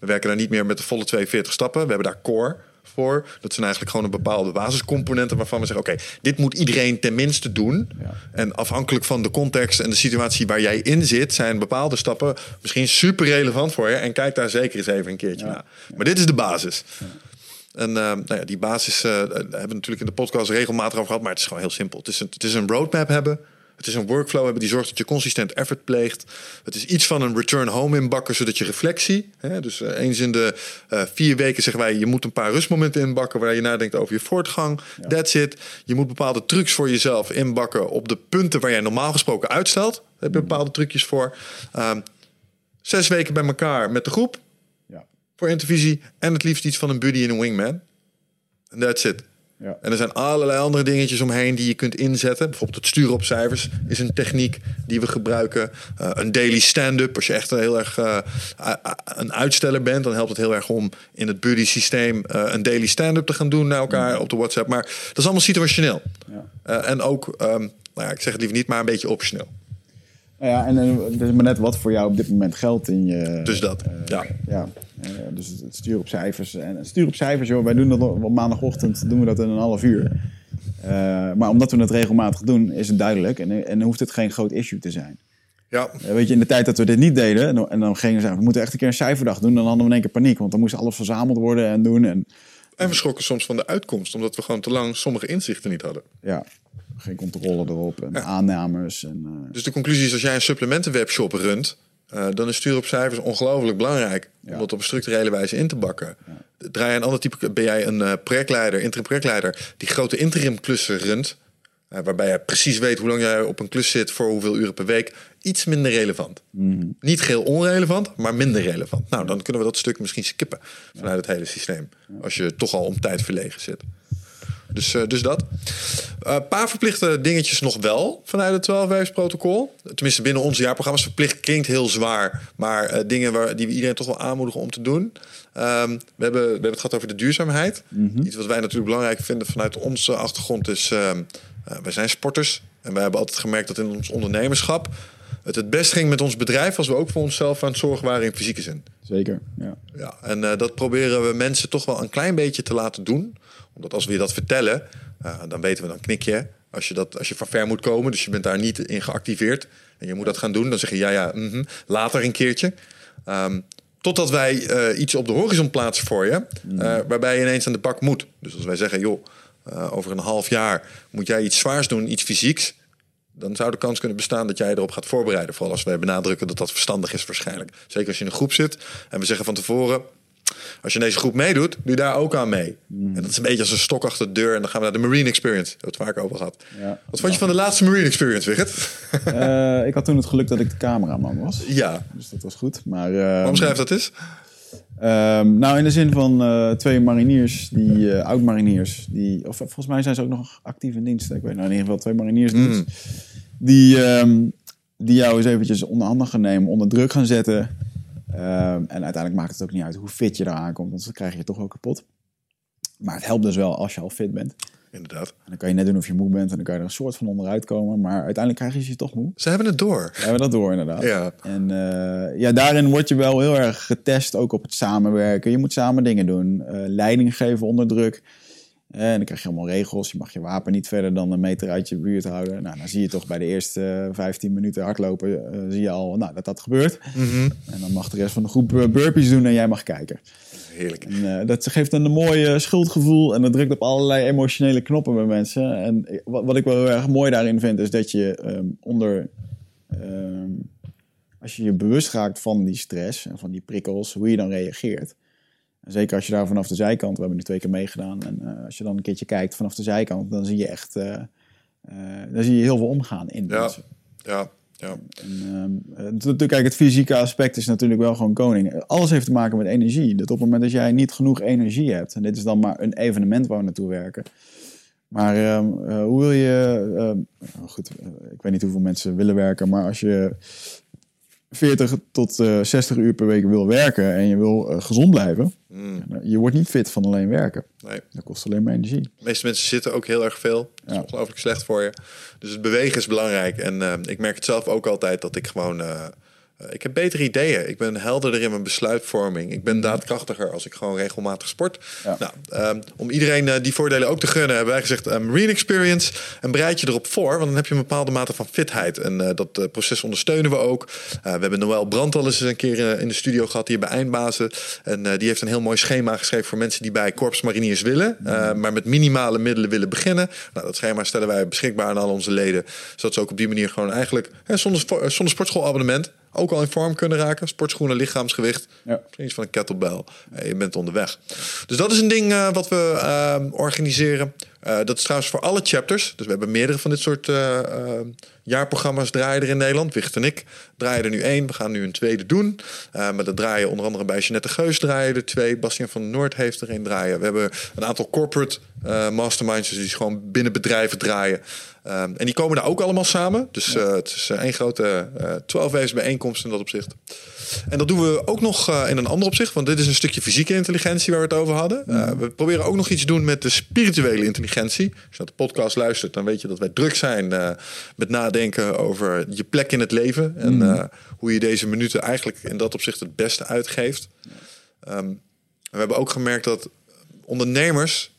we werken daar niet meer met de volle 42 stappen. We hebben daar core voor. Dat zijn eigenlijk gewoon een bepaalde basiscomponenten waarvan we zeggen: oké, dit moet iedereen tenminste doen. Ja. En afhankelijk van de context en de situatie waar jij in zit, zijn bepaalde stappen misschien super relevant voor je. En kijk daar zeker eens even een keertje naar. Maar dit is de basis. En eh, nou ja, die basis daar hebben we natuurlijk in de podcast regelmatig over gehad. Maar het is gewoon heel simpel. Het is een, het is een roadmap hebben. Het is een workflow hebben die zorgt dat je consistent effort pleegt. Het is iets van een return home inbakken, zodat je reflectie. Hè, dus eh, eens in de eh, vier weken zeggen wij, je moet een paar rustmomenten inbakken waar je nadenkt over je voortgang. That's it. Je moet bepaalde trucs voor jezelf inbakken op de punten waar jij normaal gesproken uitstelt. Daar heb je bepaalde trucjes voor. Ehm, zes weken bij elkaar met de groep Ja. voor intervisie. En het liefst iets van een buddy en een wingman. En that's it. Ja. En er zijn allerlei andere dingetjes omheen die je kunt inzetten. Bijvoorbeeld het sturen op cijfers is een techniek die we gebruiken. Eh, een daily stand-up. Als je echt heel erg eh, een uitsteller bent, dan helpt het heel erg om in het buddy systeem eh, een daily stand-up te gaan doen naar elkaar op de WhatsApp. Maar dat is allemaal situationeel. Ja. En ook, ehm, nou ja, ik zeg het liever niet, maar een beetje optioneel. Nou ja, en het is maar net wat voor jou op dit moment geldt in je... Dus dat, ja. ja. Eh, dus het sturen op cijfers. En het sturen op cijfers, joh, wij doen dat op maandagochtend, doen we dat in een half uur. Eh, maar omdat we het regelmatig doen, is het duidelijk. En, en hoeft het geen groot issue te zijn. Ja, Eh, weet je, in de tijd dat we dit niet deden, en dan, en dan gingen we zeggen, we moeten echt een keer een cijferdag doen, dan hadden we in één keer paniek. Want dan moest alles verzameld worden en doen. En en we schrokken soms van de uitkomst, omdat we gewoon te lang sommige inzichten niet hadden. ja, geen controle erop en aannames. En, eh, Dus de conclusie is, als jij een supplementenwebshop runt, eh, dan is sturen op cijfers ongelooflijk belangrijk. Om dat op een structurele wijze in te bakken. Draai je een ander type, ben jij een eh, projectleider, interim projectleider, die grote interim klussen runt, eh, waarbij je precies weet hoe lang jij op een klus zit voor hoeveel uren per week, iets minder relevant. Niet geheel onrelevant, maar minder relevant. Nou, dan kunnen we dat stuk misschien skippen vanuit het hele systeem. Als je toch al om tijd verlegen zit. Dus, eh, dus dat. Een paar verplichte dingetjes nog wel vanuit het 12 protocol. Tenminste, binnen onze jaarprogramma's. Verplicht klinkt heel zwaar. Maar eh, dingen waar, die we iedereen toch wel aanmoedigen om te doen. Ehm, we, hebben, we hebben het gehad over de duurzaamheid. Iets wat wij natuurlijk belangrijk vinden vanuit onze achtergrond is... eh, wij zijn sporters. En wij hebben altijd gemerkt dat in ons ondernemerschap... het het best ging met ons bedrijf... als we ook voor onszelf aan het zorgen waren in fysieke zin. Zeker, ja. Ja, en eh, dat proberen we mensen toch wel een klein beetje te laten doen. Omdat als we je dat vertellen, eh, dan weten we, dan knik je. Als je, dat, als je van ver moet komen, dus je bent daar niet in geactiveerd... en je moet dat gaan doen, dan zeg je ja, ja, mhm, later een keertje. Ehm, totdat wij eh, iets op de horizon plaatsen voor je... eh, waarbij je ineens aan de bak moet. Dus als wij zeggen, joh, over een half jaar moet jij iets zwaars doen, iets fysieks... dan zou de kans kunnen bestaan dat jij erop gaat voorbereiden. Vooral als wij benadrukken dat dat verstandig is waarschijnlijk. Zeker als je in een groep zit en we zeggen van tevoren... als je in deze groep meedoet, doe daar ook aan mee. En dat is een beetje als een stok achter de deur... en dan gaan we naar de Marine Experience. We het vaak over gehad. Ja. Wat vond je van de laatste Marine Experience, Wigert? Eh, ik had toen het geluk dat ik de cameraman was. ja, Dus dat was goed. Maar, eh, waarom schrijf dat eens? Ehm, nou, in de zin van eh, twee mariniers, die eh, oud-mariniers, die, of volgens mij zijn ze ook nog actief in dienst. Ik weet nou in ieder geval twee mariniers Mm. die, ehm, die jou eens eventjes onder handen gaan nemen, onder druk gaan zetten. Ehm, en uiteindelijk maakt het ook niet uit hoe fit je eraan komt, want dan krijg je je toch wel kapot. Maar het helpt dus wel als je al fit bent. Inderdaad. En dan kan je net doen of je moe bent en dan kan je er een soort van onderuit komen. Maar uiteindelijk krijg je je toch moe. Ze hebben het door. We hebben dat door inderdaad. Ja. En eh, ja, daarin word je wel heel erg getest, ook op het samenwerken. Je moet samen dingen doen. Eh, leiding geven onder druk. Eh, en dan krijg je allemaal regels. Je mag je wapen niet verder dan een meter uit je buurt houden. Nou, dan zie je toch bij de eerste eh, 15 minuten hardlopen, eh, zie je al nou, dat dat gebeurt. En dan mag de rest van de groep eh, burpees doen en jij mag kijken. Heerlijk. En, eh, dat geeft een mooi eh, schuldgevoel en dat drukt op allerlei emotionele knoppen bij mensen. En wat ik wel heel erg mooi daarin vind, is dat je ehm, onder. ehm, als je je bewust raakt van die stress en van die prikkels, hoe je dan reageert. Zeker als je daar vanaf de zijkant, we hebben nu twee keer meegedaan, en eh, als je dan een keertje kijkt vanaf de zijkant, dan zie je echt. eh, eh, dan zie je heel veel omgaan in Ja. mensen. Ja, ja. En, ehm, het, natuurlijk, kijk, het fysieke aspect is natuurlijk wel gewoon koning. Alles heeft te maken met energie. Dat op het moment dat jij niet genoeg energie hebt, en dit is dan maar een evenement waar we naartoe werken. Maar ehm, eh, hoe wil je. ehm, nou goed, ik weet niet hoeveel mensen willen werken, maar als je 40 tot eh 60 uur per week wil werken en je wil eh, gezond blijven, Mm, je wordt niet fit van alleen werken. nee. Dat kost alleen maar energie. De meeste mensen zitten ook heel erg veel. Dat is Ja. ongelooflijk slecht voor je. Dus het bewegen is belangrijk. En eh, ik merk het zelf ook altijd dat ik gewoon... eh, ik heb betere ideeën. Ik ben helderder in mijn besluitvorming. Ik ben daadkrachtiger als ik gewoon regelmatig sport. Ja. Nou, ehm, om iedereen eh, die voordelen ook te gunnen... hebben wij gezegd eh, Marine Experience. En bereid je erop voor. Want dan heb je een bepaalde mate van fitheid. En eh, dat proces ondersteunen we ook. We hebben Noël Brandt al eens een keer in de studio gehad... hier bij Eindbazen. En die heeft een heel mooi schema geschreven... voor mensen die bij Korps Mariniers willen. eh, maar met minimale middelen willen beginnen. Nou, dat schema stellen wij beschikbaar aan al onze leden. Zodat ze ook op die manier gewoon eigenlijk... Hè, zonder, zonder sportschoolabonnement... ook al in vorm kunnen raken. Sportschoenen, lichaamsgewicht. Ja. Misschien iets van een kettlebell. Je bent onderweg. Dus dat is een ding eh, wat we eh, organiseren. Eh, dat is trouwens voor alle chapters. Dus we hebben meerdere van dit soort eh, eh, jaarprogramma's draaien er in Nederland. Wicht en ik draaien er nu één. We gaan nu een tweede doen. Maar dat draaien onder andere bij Jeanette Geus draaien er twee. Bastiaan van Noord heeft er een draaien. We hebben een aantal corporate masterminds. Dus die gewoon binnen bedrijven draaien. En die komen daar ook allemaal samen. Dus het is één grote eh 12 bijeenkomst in dat opzicht. En dat doen we ook nog eh, in een ander opzicht. Want dit is een stukje fysieke intelligentie waar we het over hadden. Eh, we proberen ook nog iets te doen met de spirituele intelligentie. Als je naar de podcast luistert, dan weet je dat wij druk zijn eh, met nadenken over je plek in het leven. En eh, hoe je deze minuten eigenlijk in dat opzicht het beste uitgeeft. Ehm, we hebben ook gemerkt dat ondernemers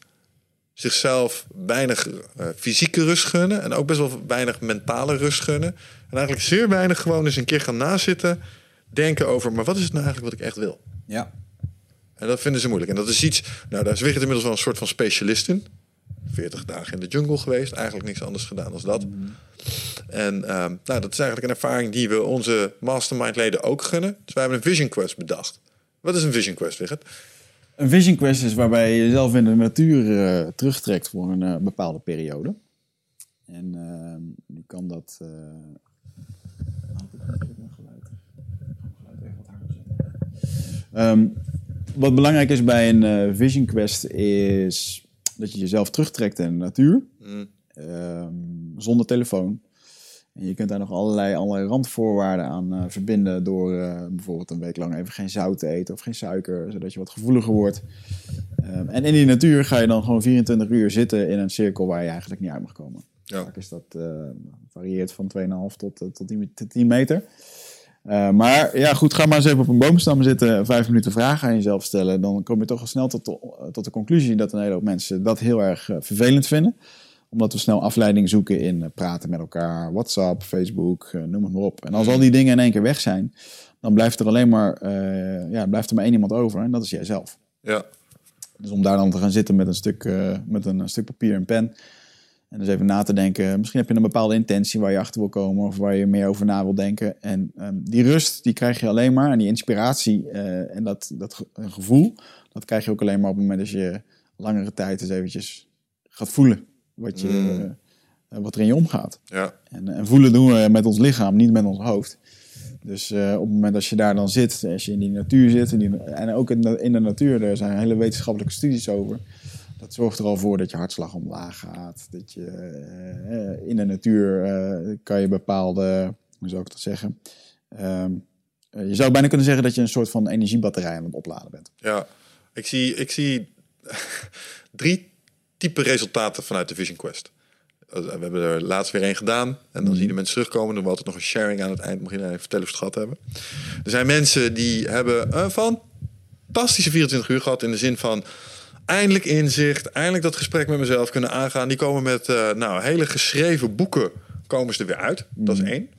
zichzelf weinig fysieke rust gunnen. En ook best wel weinig mentale rust gunnen. En eigenlijk zeer weinig gewoon eens een keer gaan nazitten. Denken over, maar wat is het nou eigenlijk wat ik echt wil? Ja. En dat vinden ze moeilijk. En dat is iets, nou daar is Wigert inmiddels wel een soort van specialist in. 40 dagen in de jungle geweest. Eigenlijk niks anders gedaan dan dat. En ehm, nou, dat is eigenlijk een ervaring die we onze mastermind leden ook gunnen. Dus wij hebben een vision quest bedacht. Wat is een vision quest, Wigert? Een vision quest is waarbij je jezelf in de natuur eh, terugtrekt voor een eh, bepaalde periode. En ehm, nu kan dat. Eh, Ehm, wat belangrijk is bij een eh, vision quest is dat je jezelf terugtrekt in de natuur, Mm. ehm, zonder telefoon. En je kunt daar nog allerlei, allerlei randvoorwaarden aan eh, verbinden door eh, bijvoorbeeld een week lang even geen zout te eten of geen suiker, zodat je wat gevoeliger wordt. Ehm, en in die natuur ga je dan gewoon 24 uur zitten in een cirkel waar je eigenlijk niet uit mag komen. Ja. Vaak is dat varieert van 2,5 tot, tot 10 tot 10 meter. Eh, maar ja, goed, ga maar eens even op een boomstam zitten, vijf minuten vragen aan jezelf stellen. Dan kom je toch al snel tot de, tot de conclusie dat een hele hoop mensen dat heel erg eh, vervelend vinden. Omdat we snel afleiding zoeken in eh, praten met elkaar, WhatsApp, Facebook, noem het maar op. En als al die dingen in één keer weg zijn, dan blijft er alleen maar, ja, blijft er maar één iemand over en dat is jijzelf. Ja. Dus om daar dan te gaan zitten met een stuk, met een stuk papier en pen. En dus even na te denken. Misschien heb je een bepaalde intentie waar je achter wil komen. Of waar je meer over na wil denken. En ehm, die rust, die krijg je alleen maar. En die inspiratie eh, en dat, dat gevoel. Dat krijg je ook alleen maar op het moment dat je langere tijd eens eventjes gaat voelen. Wat, je, Mm. eh, wat er in je omgaat. Ja. En, en voelen doen we met ons lichaam, niet met ons hoofd. Dus eh, op het moment dat je daar dan zit, als je in die natuur zit, in die- en ook in de, in de natuur, er zijn hele wetenschappelijke studies over. Dat zorgt er al voor dat je hartslag omlaag gaat. Dat je eh, in de natuur eh, kan je bepaalde, hoe zou ik dat zeggen? Ehm, eh, je zou bijna kunnen zeggen dat je een soort van energiebatterij aan het opladen bent. Ja, ik zie, ik zie <laughs> drie type resultaten vanuit de Vision Quest. We hebben er laatst weer één gedaan. En dan zien de mensen terugkomen. Dan doen we altijd nog een sharing aan het eind. Mag iedereen even vertellen of ze het gehad hebben. Er zijn mensen die hebben een fantastische 24 uur gehad. In de zin van eindelijk inzicht. Eindelijk dat gesprek met mezelf kunnen aangaan. Die komen met eh, nou, hele geschreven boeken. Komen ze er weer uit. Dat is één.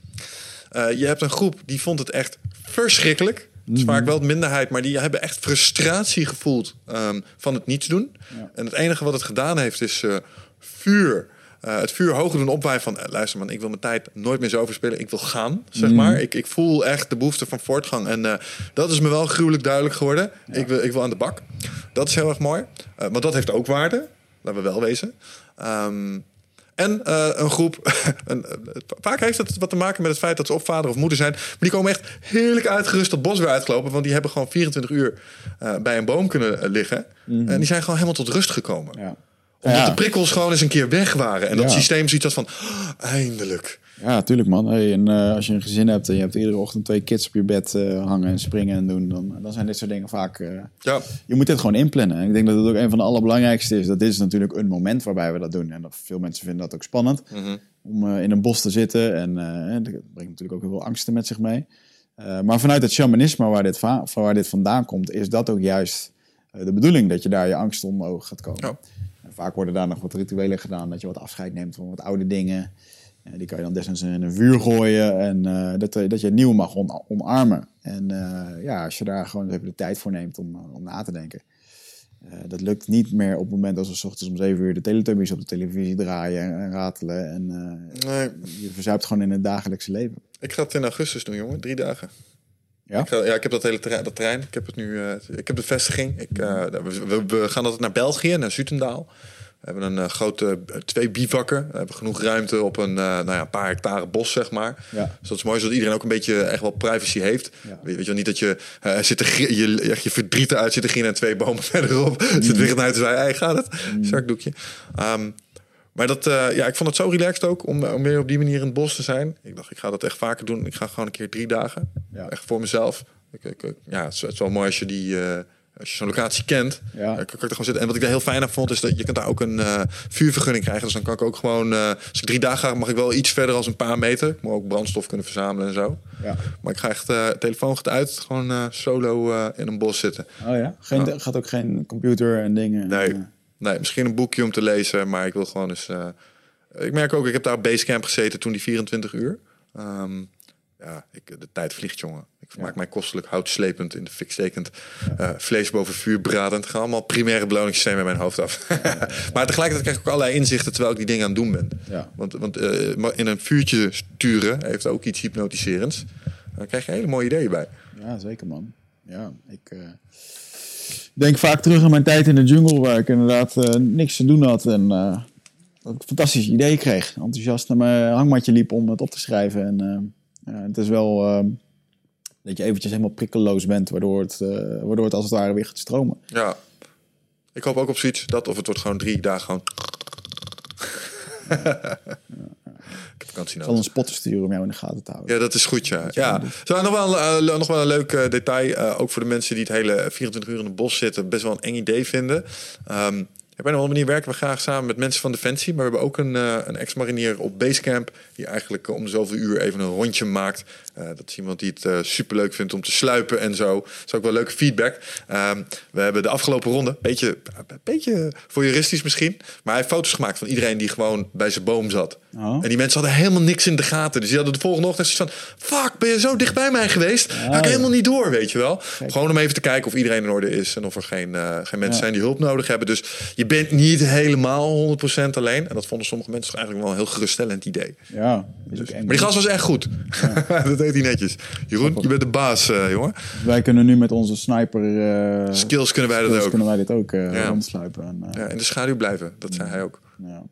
Uh, je hebt een groep die vond het echt verschrikkelijk. Het is vaak wel de minderheid, maar die hebben echt frustratie gevoeld um, van het niets doen. Ja. En het enige wat het gedaan heeft is uh, vuur. Uh, het vuur hoger doen opwaaien van... eh, luister man, ik wil mijn tijd nooit meer zo verspillen. Ik wil gaan, zeg maar. Ik, ik voel echt de behoefte van voortgang. En uh, dat is me wel gruwelijk duidelijk geworden. Ja. Ik, wil, ik wil aan de bak. Dat is heel erg mooi. Uh, maar dat heeft ook waarde. Laten we wel wezen. Um, en uh, een groep. <laughs> een, vaak heeft het wat te maken met het feit dat ze of vader of moeder zijn. Maar die komen echt heerlijk uitgerust dat bos weer uitgelopen. Want die hebben gewoon 24 uur uh, bij een boom kunnen liggen. Mm -hmm. En die zijn gewoon helemaal tot rust gekomen. Ja. Omdat Ja. de prikkels gewoon eens een keer weg waren. En dat Ja. systeem ziet dat van. "Oh, eindelijk. Ja, tuurlijk man. Hey, en eh, als je een gezin hebt en je hebt iedere ochtend twee kids op je bed eh, hangen en springen en doen, dan, dan zijn dit soort dingen vaak. eh, Ja, je moet dit gewoon inplannen. En ik denk dat het ook een van de allerbelangrijkste is. Dat dit is natuurlijk een moment waarbij we dat doen. En dat veel mensen vinden dat ook spannend. Mhm. Om in een bos te zitten. En dat brengt natuurlijk ook heel veel angsten met zich mee. Maar vanuit het shamanisme waar dit, van waar dit vandaan komt, is dat ook juist de bedoeling. Dat je daar je angst ogen gaat komen. Ja. Vaak worden daar nog wat rituelen gedaan. Dat je wat afscheid neemt van wat oude dingen. Eh, die kan je dan desnoods in een vuur gooien. En eh, dat, eh, dat je het nieuwe mag on- omarmen. En ja, als je daar gewoon even de tijd voor neemt om, om na te denken. Dat lukt niet meer op het moment als we 's ochtends om 7 uur de Teletubbies op de televisie draaien en, en ratelen. En nee. je verzuipt gewoon in het dagelijkse leven. Ik ga het in augustus doen, jongen. Drie dagen. Ja? Ik, ga- ja, ik heb dat hele terrein, dat terrein. Ik heb het nu. eh, ik heb de vestiging. Ik, eh, we, we, gaan altijd naar België, naar Zutendaal. We hebben een eh, grote twee bivakken. We hebben genoeg ruimte op een, nou ja, paar hectare bos, zeg maar. Ja. Dus dat is mooi, zodat iedereen ook een beetje echt wel privacy heeft. Ja. Weet, weet je wel, niet dat je, zit te, je echt je verdriet uit zit te en twee bomen <laughs> verderop Mm. zit weer naar te. Hey, gaat het? Zakdoekje. Ehm, maar dat, eh, ja, ik vond het zo relaxed ook om, om weer op die manier in het bos te zijn. Ik dacht, ik ga dat echt vaker doen. Ik ga gewoon een keer drie dagen. Ja. Echt voor mezelf. Ik, ik, ja, het is, het is wel mooi als je die... eh, als je zo'n locatie kent, Ja. kan ik er gewoon zitten. En wat ik daar heel fijn aan vond, is dat je kunt daar ook een eh, vuurvergunning krijgen. Dus dan kan ik ook gewoon, eh, als ik drie dagen ga, mag ik wel iets verder als een paar meter. Ik moet ook brandstof kunnen verzamelen en zo. Ja. Maar ik ga echt, eh telefoon gaat uit, gewoon eh, solo eh, in een bos zitten. Oh ja? Geen, Gaat ook geen computer en dingen? Nee, Eh, nee, misschien een boekje om te lezen, maar ik wil gewoon eens... eh, ik merk ook, ik heb daar op Basecamp gezeten toen die 24 uur. Ehm, ja, ik, de tijd vliegt, jongen. Ik vermaak mij kostelijk hout slepend, in de fik stekend, eh, vlees boven vuur bradend. Gaan allemaal primaire beloningssystemen in mijn hoofd af. <laughs> maar tegelijkertijd krijg ik ook allerlei inzichten terwijl ik die dingen aan het doen ben. Ja. Want, want eh, in een vuurtje sturen heeft ook iets hypnotiserends. Daar krijg je hele mooie ideeën bij. Ja, zeker man. Ja, ik denk vaak terug aan mijn tijd in de jungle, waar ik inderdaad eh, niks te doen had en eh, dat ik fantastische ideeën kreeg. Enthousiast naar mijn hangmatje liep om het op te schrijven. En eh, het is wel dat je eventjes helemaal prikkeloos bent, waardoor het, waardoor het als het ware weer gaat stromen. Ja. Ik hoop ook op zoiets. Dat of het wordt gewoon drie dagen gewoon... ik heb vakantie Ik zal nodig. een spotter sturen om jou in de gaten te houden. Ja, dat is goed, ja. ja. Zo, nog, wel, eh, nog wel een leuk eh, detail. eh, ook voor de mensen die het hele 24 uur in het bos zitten... best wel een eng idee vinden. Ehm op een of andere manier werken we graag samen met mensen van Defensie. Maar we hebben ook een, een ex-marinier op Basecamp... die eigenlijk om zoveel uur even een rondje maakt. Eh, dat is iemand die het eh, superleuk vindt om te sluipen en zo. Dat is ook wel leuke feedback. Ehm, we hebben de afgelopen ronde, beetje, een beetje voyeuristisch misschien... maar hij heeft foto's gemaakt van iedereen die gewoon bij zijn boom zat. Oh. En die mensen hadden helemaal niks in de gaten. Dus die hadden de volgende ochtend zoiets van... Fuck, ben je zo dicht bij mij geweest? Ik ja. helemaal niet door, weet je wel. Gewoon om even te kijken of iedereen in orde is... en of er geen, eh, geen mensen Ja. zijn die hulp nodig hebben. Dus je bent niet helemaal 100% alleen. En dat vonden sommige mensen toch eigenlijk wel een heel geruststellend idee. Ja, eng. Maar die gast was echt goed. <laughs> dat deed hij netjes. Jeroen, je bent de baas, eh, jongen. Wij kunnen nu met onze sniper eh, Skills kunnen wij dat ook. kunnen wij dit ook eh, Ja. rondsluipen. En, Ja, in de schaduw blijven, dat zei hij ook. ja.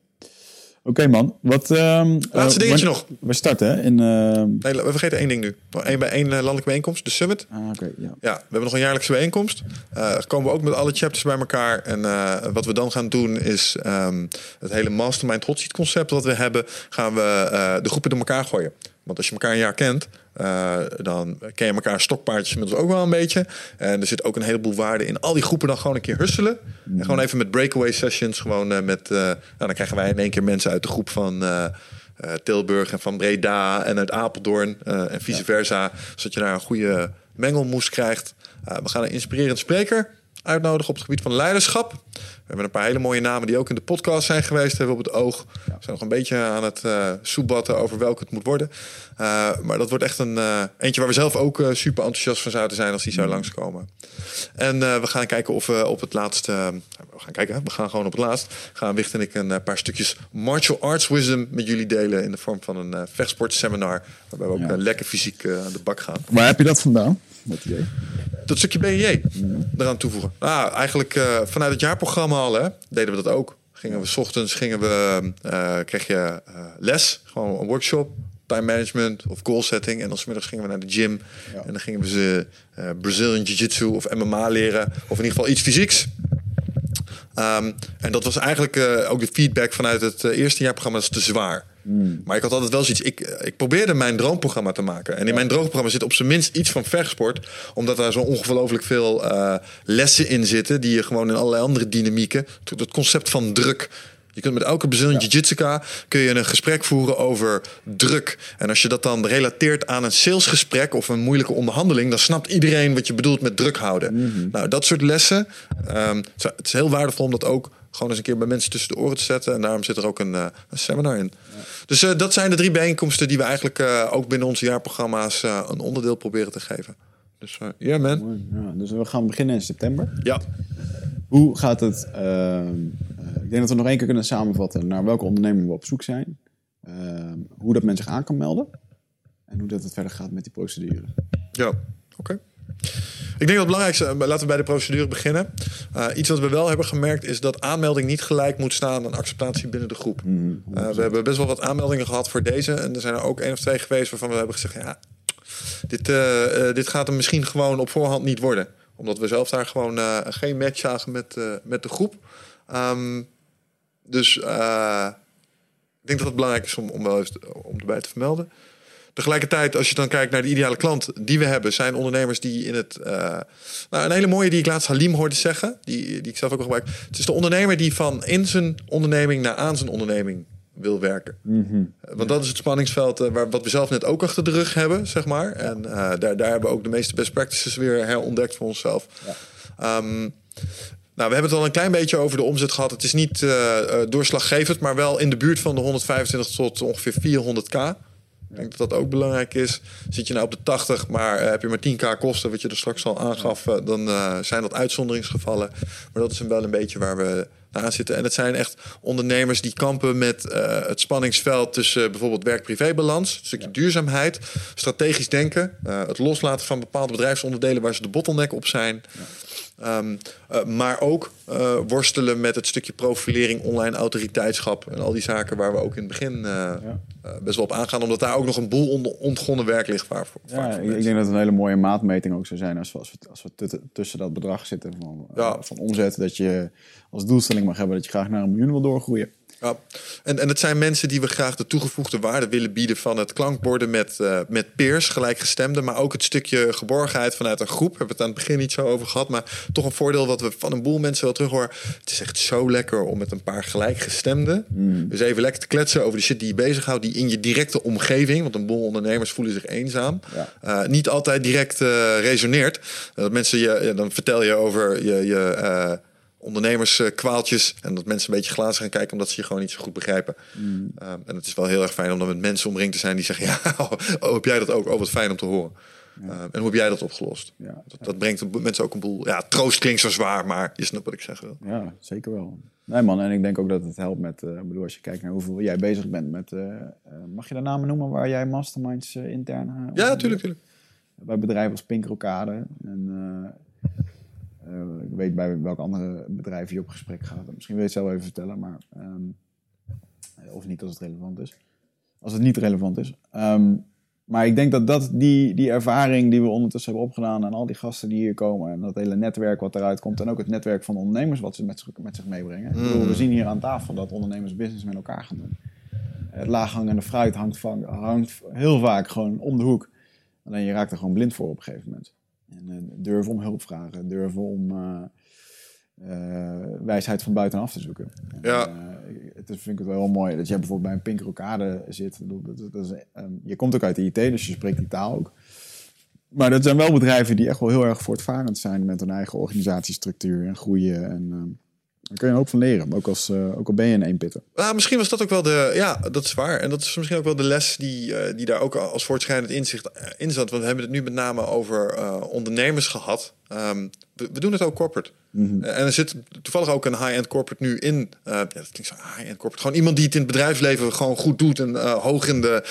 Oké man, wat... ehm, Laatste dingetje nog. We starten hè, in... ehm, Nee, we vergeten één ding nu. Één bij één landelijke bijeenkomst, de Summit. ah, oké, ja. Ja, we hebben nog een jaarlijkse bijeenkomst. Komen we ook met alle chapters bij elkaar. En wat we dan gaan doen is ehm, het hele mastermind hot seat concept wat we hebben, gaan we de groepen door elkaar gooien. Want als je elkaar een jaar kent, eh, dan ken je elkaar stokpaardjes inmiddels ook wel een beetje. En er zit ook een heleboel waarde in al die groepen dan gewoon een keer husselen. En gewoon even met breakaway sessions, gewoon eh, met, nou, dan krijgen wij in één keer mensen uit de groep van... Tilburg en van Breda en uit Apeldoorn en vice versa. Zodat je daar een goede mengelmoes krijgt. Uh, we gaan een inspirerend spreker uitnodigen op het gebied van leiderschap. We hebben een paar hele mooie namen die ook in de podcast zijn geweest, hebben we op het oog. We zijn nog een beetje aan het uh, soebatten over welke het moet worden. Uh, maar dat wordt echt een uh, eentje waar we zelf ook super enthousiast van zouden zijn als die zou langskomen. En we gaan kijken of we op het laatste. we gaan kijken, we gaan gewoon op het laatst. Gaan Wicht en ik een paar stukjes martial arts wisdom met jullie delen in de vorm van een vechtsportseminar. Waarbij we ook ja. lekker fysiek aan de bak gaan. Waar heb je dat vandaan? Dat idee? Dat stukje BJ eraan toevoegen. Nou, eigenlijk uh, vanuit het jaarprogramma al hè, deden we dat ook. Gingen we s ochtends gingen we, uh, kreeg je uh, les, gewoon een workshop, time management of goal setting. En dan smiddags gingen we naar de gym. Ja. En dan gingen we ze Brazilian Jiu-Jitsu of MMA leren. Of in ieder geval iets fysieks. Um, en dat was eigenlijk ook de feedback vanuit het eerste jaarprogramma. Dat is te zwaar. Mm. Maar ik had altijd wel zoiets. Ik, ik probeerde mijn droomprogramma te maken. En in mijn droomprogramma zit op zijn minst iets van vechtsport. Omdat daar zo ongelooflijk veel uh, lessen in zitten. Die je gewoon in allerlei andere dynamieken. Het concept van druk. Je kunt met elke Brazilian ja. Jiu-Jitsuka kun je een gesprek voeren over druk. En als je dat dan relateert aan een salesgesprek of een moeilijke onderhandeling, dan snapt iedereen wat je bedoelt met druk houden. Mm -hmm. Nou, dat soort lessen. Um, het is heel waardevol om dat ook gewoon eens een keer bij mensen tussen de oren te zetten. En daarom zit er ook een, uh, een seminar in. Ja. Dus uh, dat zijn de drie bijeenkomsten die we eigenlijk uh, ook binnen onze jaarprogramma's een onderdeel proberen te geven. Dus ja, yeah, man. Ja, dus we gaan beginnen in september. Ja. Hoe gaat het? ehm, ik denk dat we nog één keer kunnen samenvatten naar welke onderneming we op zoek zijn. Ehm, hoe dat men zich aan kan melden. En hoe dat het verder gaat met die procedure. Ja, oké. Okay. Ik denk dat het belangrijkste, laten we bij de procedure beginnen. Uh, iets wat we wel hebben gemerkt is dat aanmelding niet gelijk moet staan aan acceptatie binnen de groep. Mm, uh, we hebben best wel wat aanmeldingen gehad voor deze. En er zijn er ook één of twee geweest waarvan we hebben gezegd: ja, dit, uh, dit gaat hem misschien gewoon op voorhand niet worden. Omdat we zelf daar gewoon geen match zagen met, met de groep. Um, dus ik denk dat het belangrijk is om, om wel even om erbij te vermelden. Tegelijkertijd, als je dan kijkt naar de ideale klant die we hebben, zijn ondernemers die in het. Nou, een hele mooie die ik laatst Halim hoorde zeggen, die, die ik zelf ook gebruik. Het is de ondernemer die van in zijn onderneming naar aan zijn onderneming wil werken. Mm -hmm. Want dat is het spanningsveld uh, waar, wat we zelf net ook achter de rug hebben, zeg maar. En uh, daar, daar hebben we ook de meeste best practices weer herontdekt voor onszelf. Ja. Um, nou, we hebben het al een klein beetje over de omzet gehad. Het is niet uh, doorslaggevend, maar wel in de buurt van de 125 tot ongeveer 400k. Ik denk dat dat ook belangrijk is. Zit je nou op de 80, maar heb je maar 10k kosten, wat je er straks al aangaf, dan zijn dat uitzonderingsgevallen. Maar dat is wel een beetje waar we, aan zitten. En het zijn echt ondernemers die kampen met eh, het spanningsveld tussen bijvoorbeeld werk-privé-balans, een stukje duurzaamheid, strategisch denken, eh, het loslaten van bepaalde bedrijfsonderdelen waar ze de bottleneck op zijn. Ehm, eh, maar ook eh, worstelen met het stukje profilering, online autoriteitschap en al die zaken waar we ook in het begin eh, eh, best wel op aangaan, omdat daar ook nog een boel on- ontgonnen werk ligt waar voor. vaak Ja, ik, mensen. denk dat het een hele mooie maatmeting ook zou zijn als we, als we, als we tussen dat bedrag zitten van, eh, van omzet. Dat je als doelstelling mag hebben dat je graag naar een miljoen wil doorgroeien. Ja. En, en het zijn mensen die we graag de toegevoegde waarde willen bieden van het klankborden met, eh, met peers, gelijkgestemden, maar ook het stukje geborgenheid vanuit een groep. We hebben het aan het begin niet zo over gehad, maar toch een voordeel wat we van een boel mensen wel terug horen. Het is echt zo lekker om met een paar gelijkgestemden, dus even lekker te kletsen over de shit die je bezighoudt, die in je directe omgeving, want een boel ondernemers voelen zich eenzaam, Ja. eh, niet altijd direct eh, resoneert. Dat mensen je, ja, dan vertel je over je, je ondernemerskwaaltjes en dat mensen een beetje glazen gaan kijken omdat ze je gewoon niet zo goed begrijpen. Um, en het is wel heel erg fijn om dan met mensen omringd te zijn die zeggen: <laughs> Ja, oh, heb jij dat ook? Oh, wat fijn om te horen. Um, en hoe heb jij dat opgelost? Ja. Dat, dat brengt mensen ook een boel. Ja, troost klinkt zo zwaar, maar je snapt wat ik zeg wel. Ja, zeker wel. Nee man, en ik denk ook dat het helpt met, eh, ik bedoel, als je kijkt naar hoeveel jij bezig bent met, eh, eh, mag je de namen noemen waar jij masterminds eh, intern eh, Ja, tuurlijk, tuurlijk. Bij bedrijven als Pinkrokade. En eh, eh, ik weet bij welke andere bedrijven je op gesprek gaat. Misschien wil je het zelf even vertellen, maar ehm, eh, of niet als het relevant is. Als het niet relevant is. Ehm, maar ik denk dat, dat die, die ervaring die we ondertussen hebben opgedaan en al die gasten die hier komen en dat hele netwerk wat eruit komt en ook het netwerk van ondernemers wat ze met, zich- met zich meebrengen. Ik bedoel, we zien hier aan tafel dat ondernemers business met elkaar gaan doen. Het laaghangende fruit hangt, van, hangt heel vaak gewoon om de hoek. Alleen je raakt er gewoon blind voor op een gegeven moment. En eh, durven om hulp vragen, durven om eh, eh, wijsheid van buitenaf te zoeken. En, Ja. het is, vind ik het wel heel mooi dat jij bijvoorbeeld bij een Pink Rokade zit. Dat is, ehm, je komt ook uit de IT, dus je spreekt die taal ook. Maar dat zijn wel bedrijven die echt wel heel erg voortvarend zijn met hun eigen organisatiestructuur en groeien. En ehm, daar kun je een hoop van leren, ook, als, eh, ook al ben je een eenpitter. Nou, misschien was dat ook wel de. Ja, dat is waar. En dat is misschien ook wel de les die, eh, die daar ook als voortschrijdend inzicht eh, in zat. Want we hebben het nu met name over ondernemers gehad. Ehm, we, we doen het ook corporate. Eh, en er zit toevallig ook een high-end corporate nu in. ja, dat klinkt zo high-end corporate. Gewoon iemand die het in het bedrijfsleven gewoon goed doet en hoog in de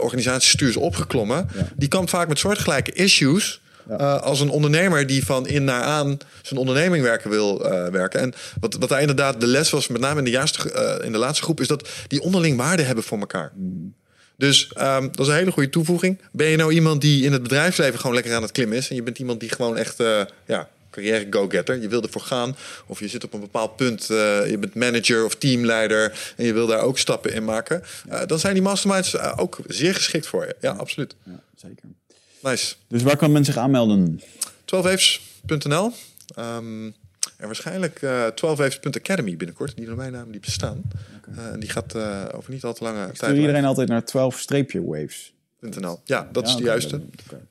organisatiestuur is opgeklommen. Ja. Die kampt vaak met soortgelijke issues. Eh, als een ondernemer die van in naar aan zijn onderneming werken wil eh, werken. En wat, wat daar inderdaad de les was, met name in de, juiste, eh, in de laatste groep, is dat die onderling waarde hebben voor elkaar. Dus ehm, dat is een hele goede toevoeging. Ben je nou iemand die in het bedrijfsleven gewoon lekker aan het klimmen is... en je bent iemand die gewoon echt, ja, carrière go-getter... je wil ervoor gaan, of je zit op een bepaald punt... je bent manager of teamleider en je wil daar ook stappen in maken... dan zijn die masterminds ook zeer geschikt voor je. Ja, absoluut. Ja, zeker. Nice. Dus waar kan men zich aanmelden? 12waves.nl. Ehm, en waarschijnlijk eh 12waves.academy binnenkort. Die domeinnamen die bestaan. Eh, en die gaat eh, over niet al te lange Stuur tijd. iedereen altijd naar 12-waves. .nl. Ja, dat is de juiste.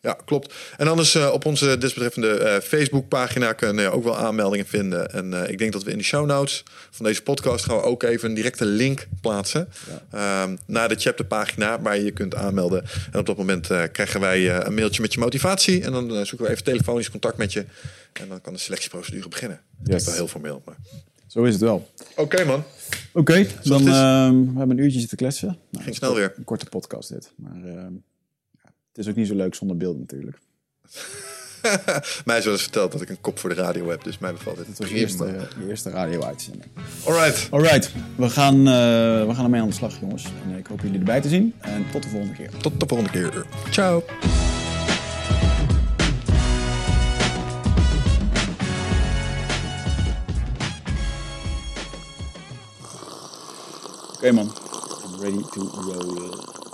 Ja, klopt. En anders eh, op onze desbetreffende eh Facebookpagina kun je ook wel aanmeldingen vinden. En eh, ik denk dat we in de show notes van deze podcast gaan we ook even een directe link plaatsen ehm, naar de chapterpagina waar je je kunt aanmelden. En op dat moment krijgen wij een mailtje met je motivatie en dan zoeken we even telefonisch contact met je. En dan kan de selectieprocedure beginnen. Dat Yes. is wel heel formeel, maar. Zo is het wel. Oké man, Oké, dan is. ehm, we hebben een uurtje zitten kletsen. Nou, ging snel weer. Een korte podcast dit. Maar ehm, ja, het is ook niet zo leuk zonder beeld natuurlijk. <laughs> Mij is wel eens verteld dat ik een kop voor de radio heb, dus mij bevalt dit. Het was prima. eerste, je eerste radio-uitzending. Alright. Alright, we gaan, eh, we gaan ermee aan de slag jongens. En eh, ik hoop jullie erbij te zien. En tot de volgende keer. Tot de volgende keer. Ciao. Oké man, I'm ready to roll.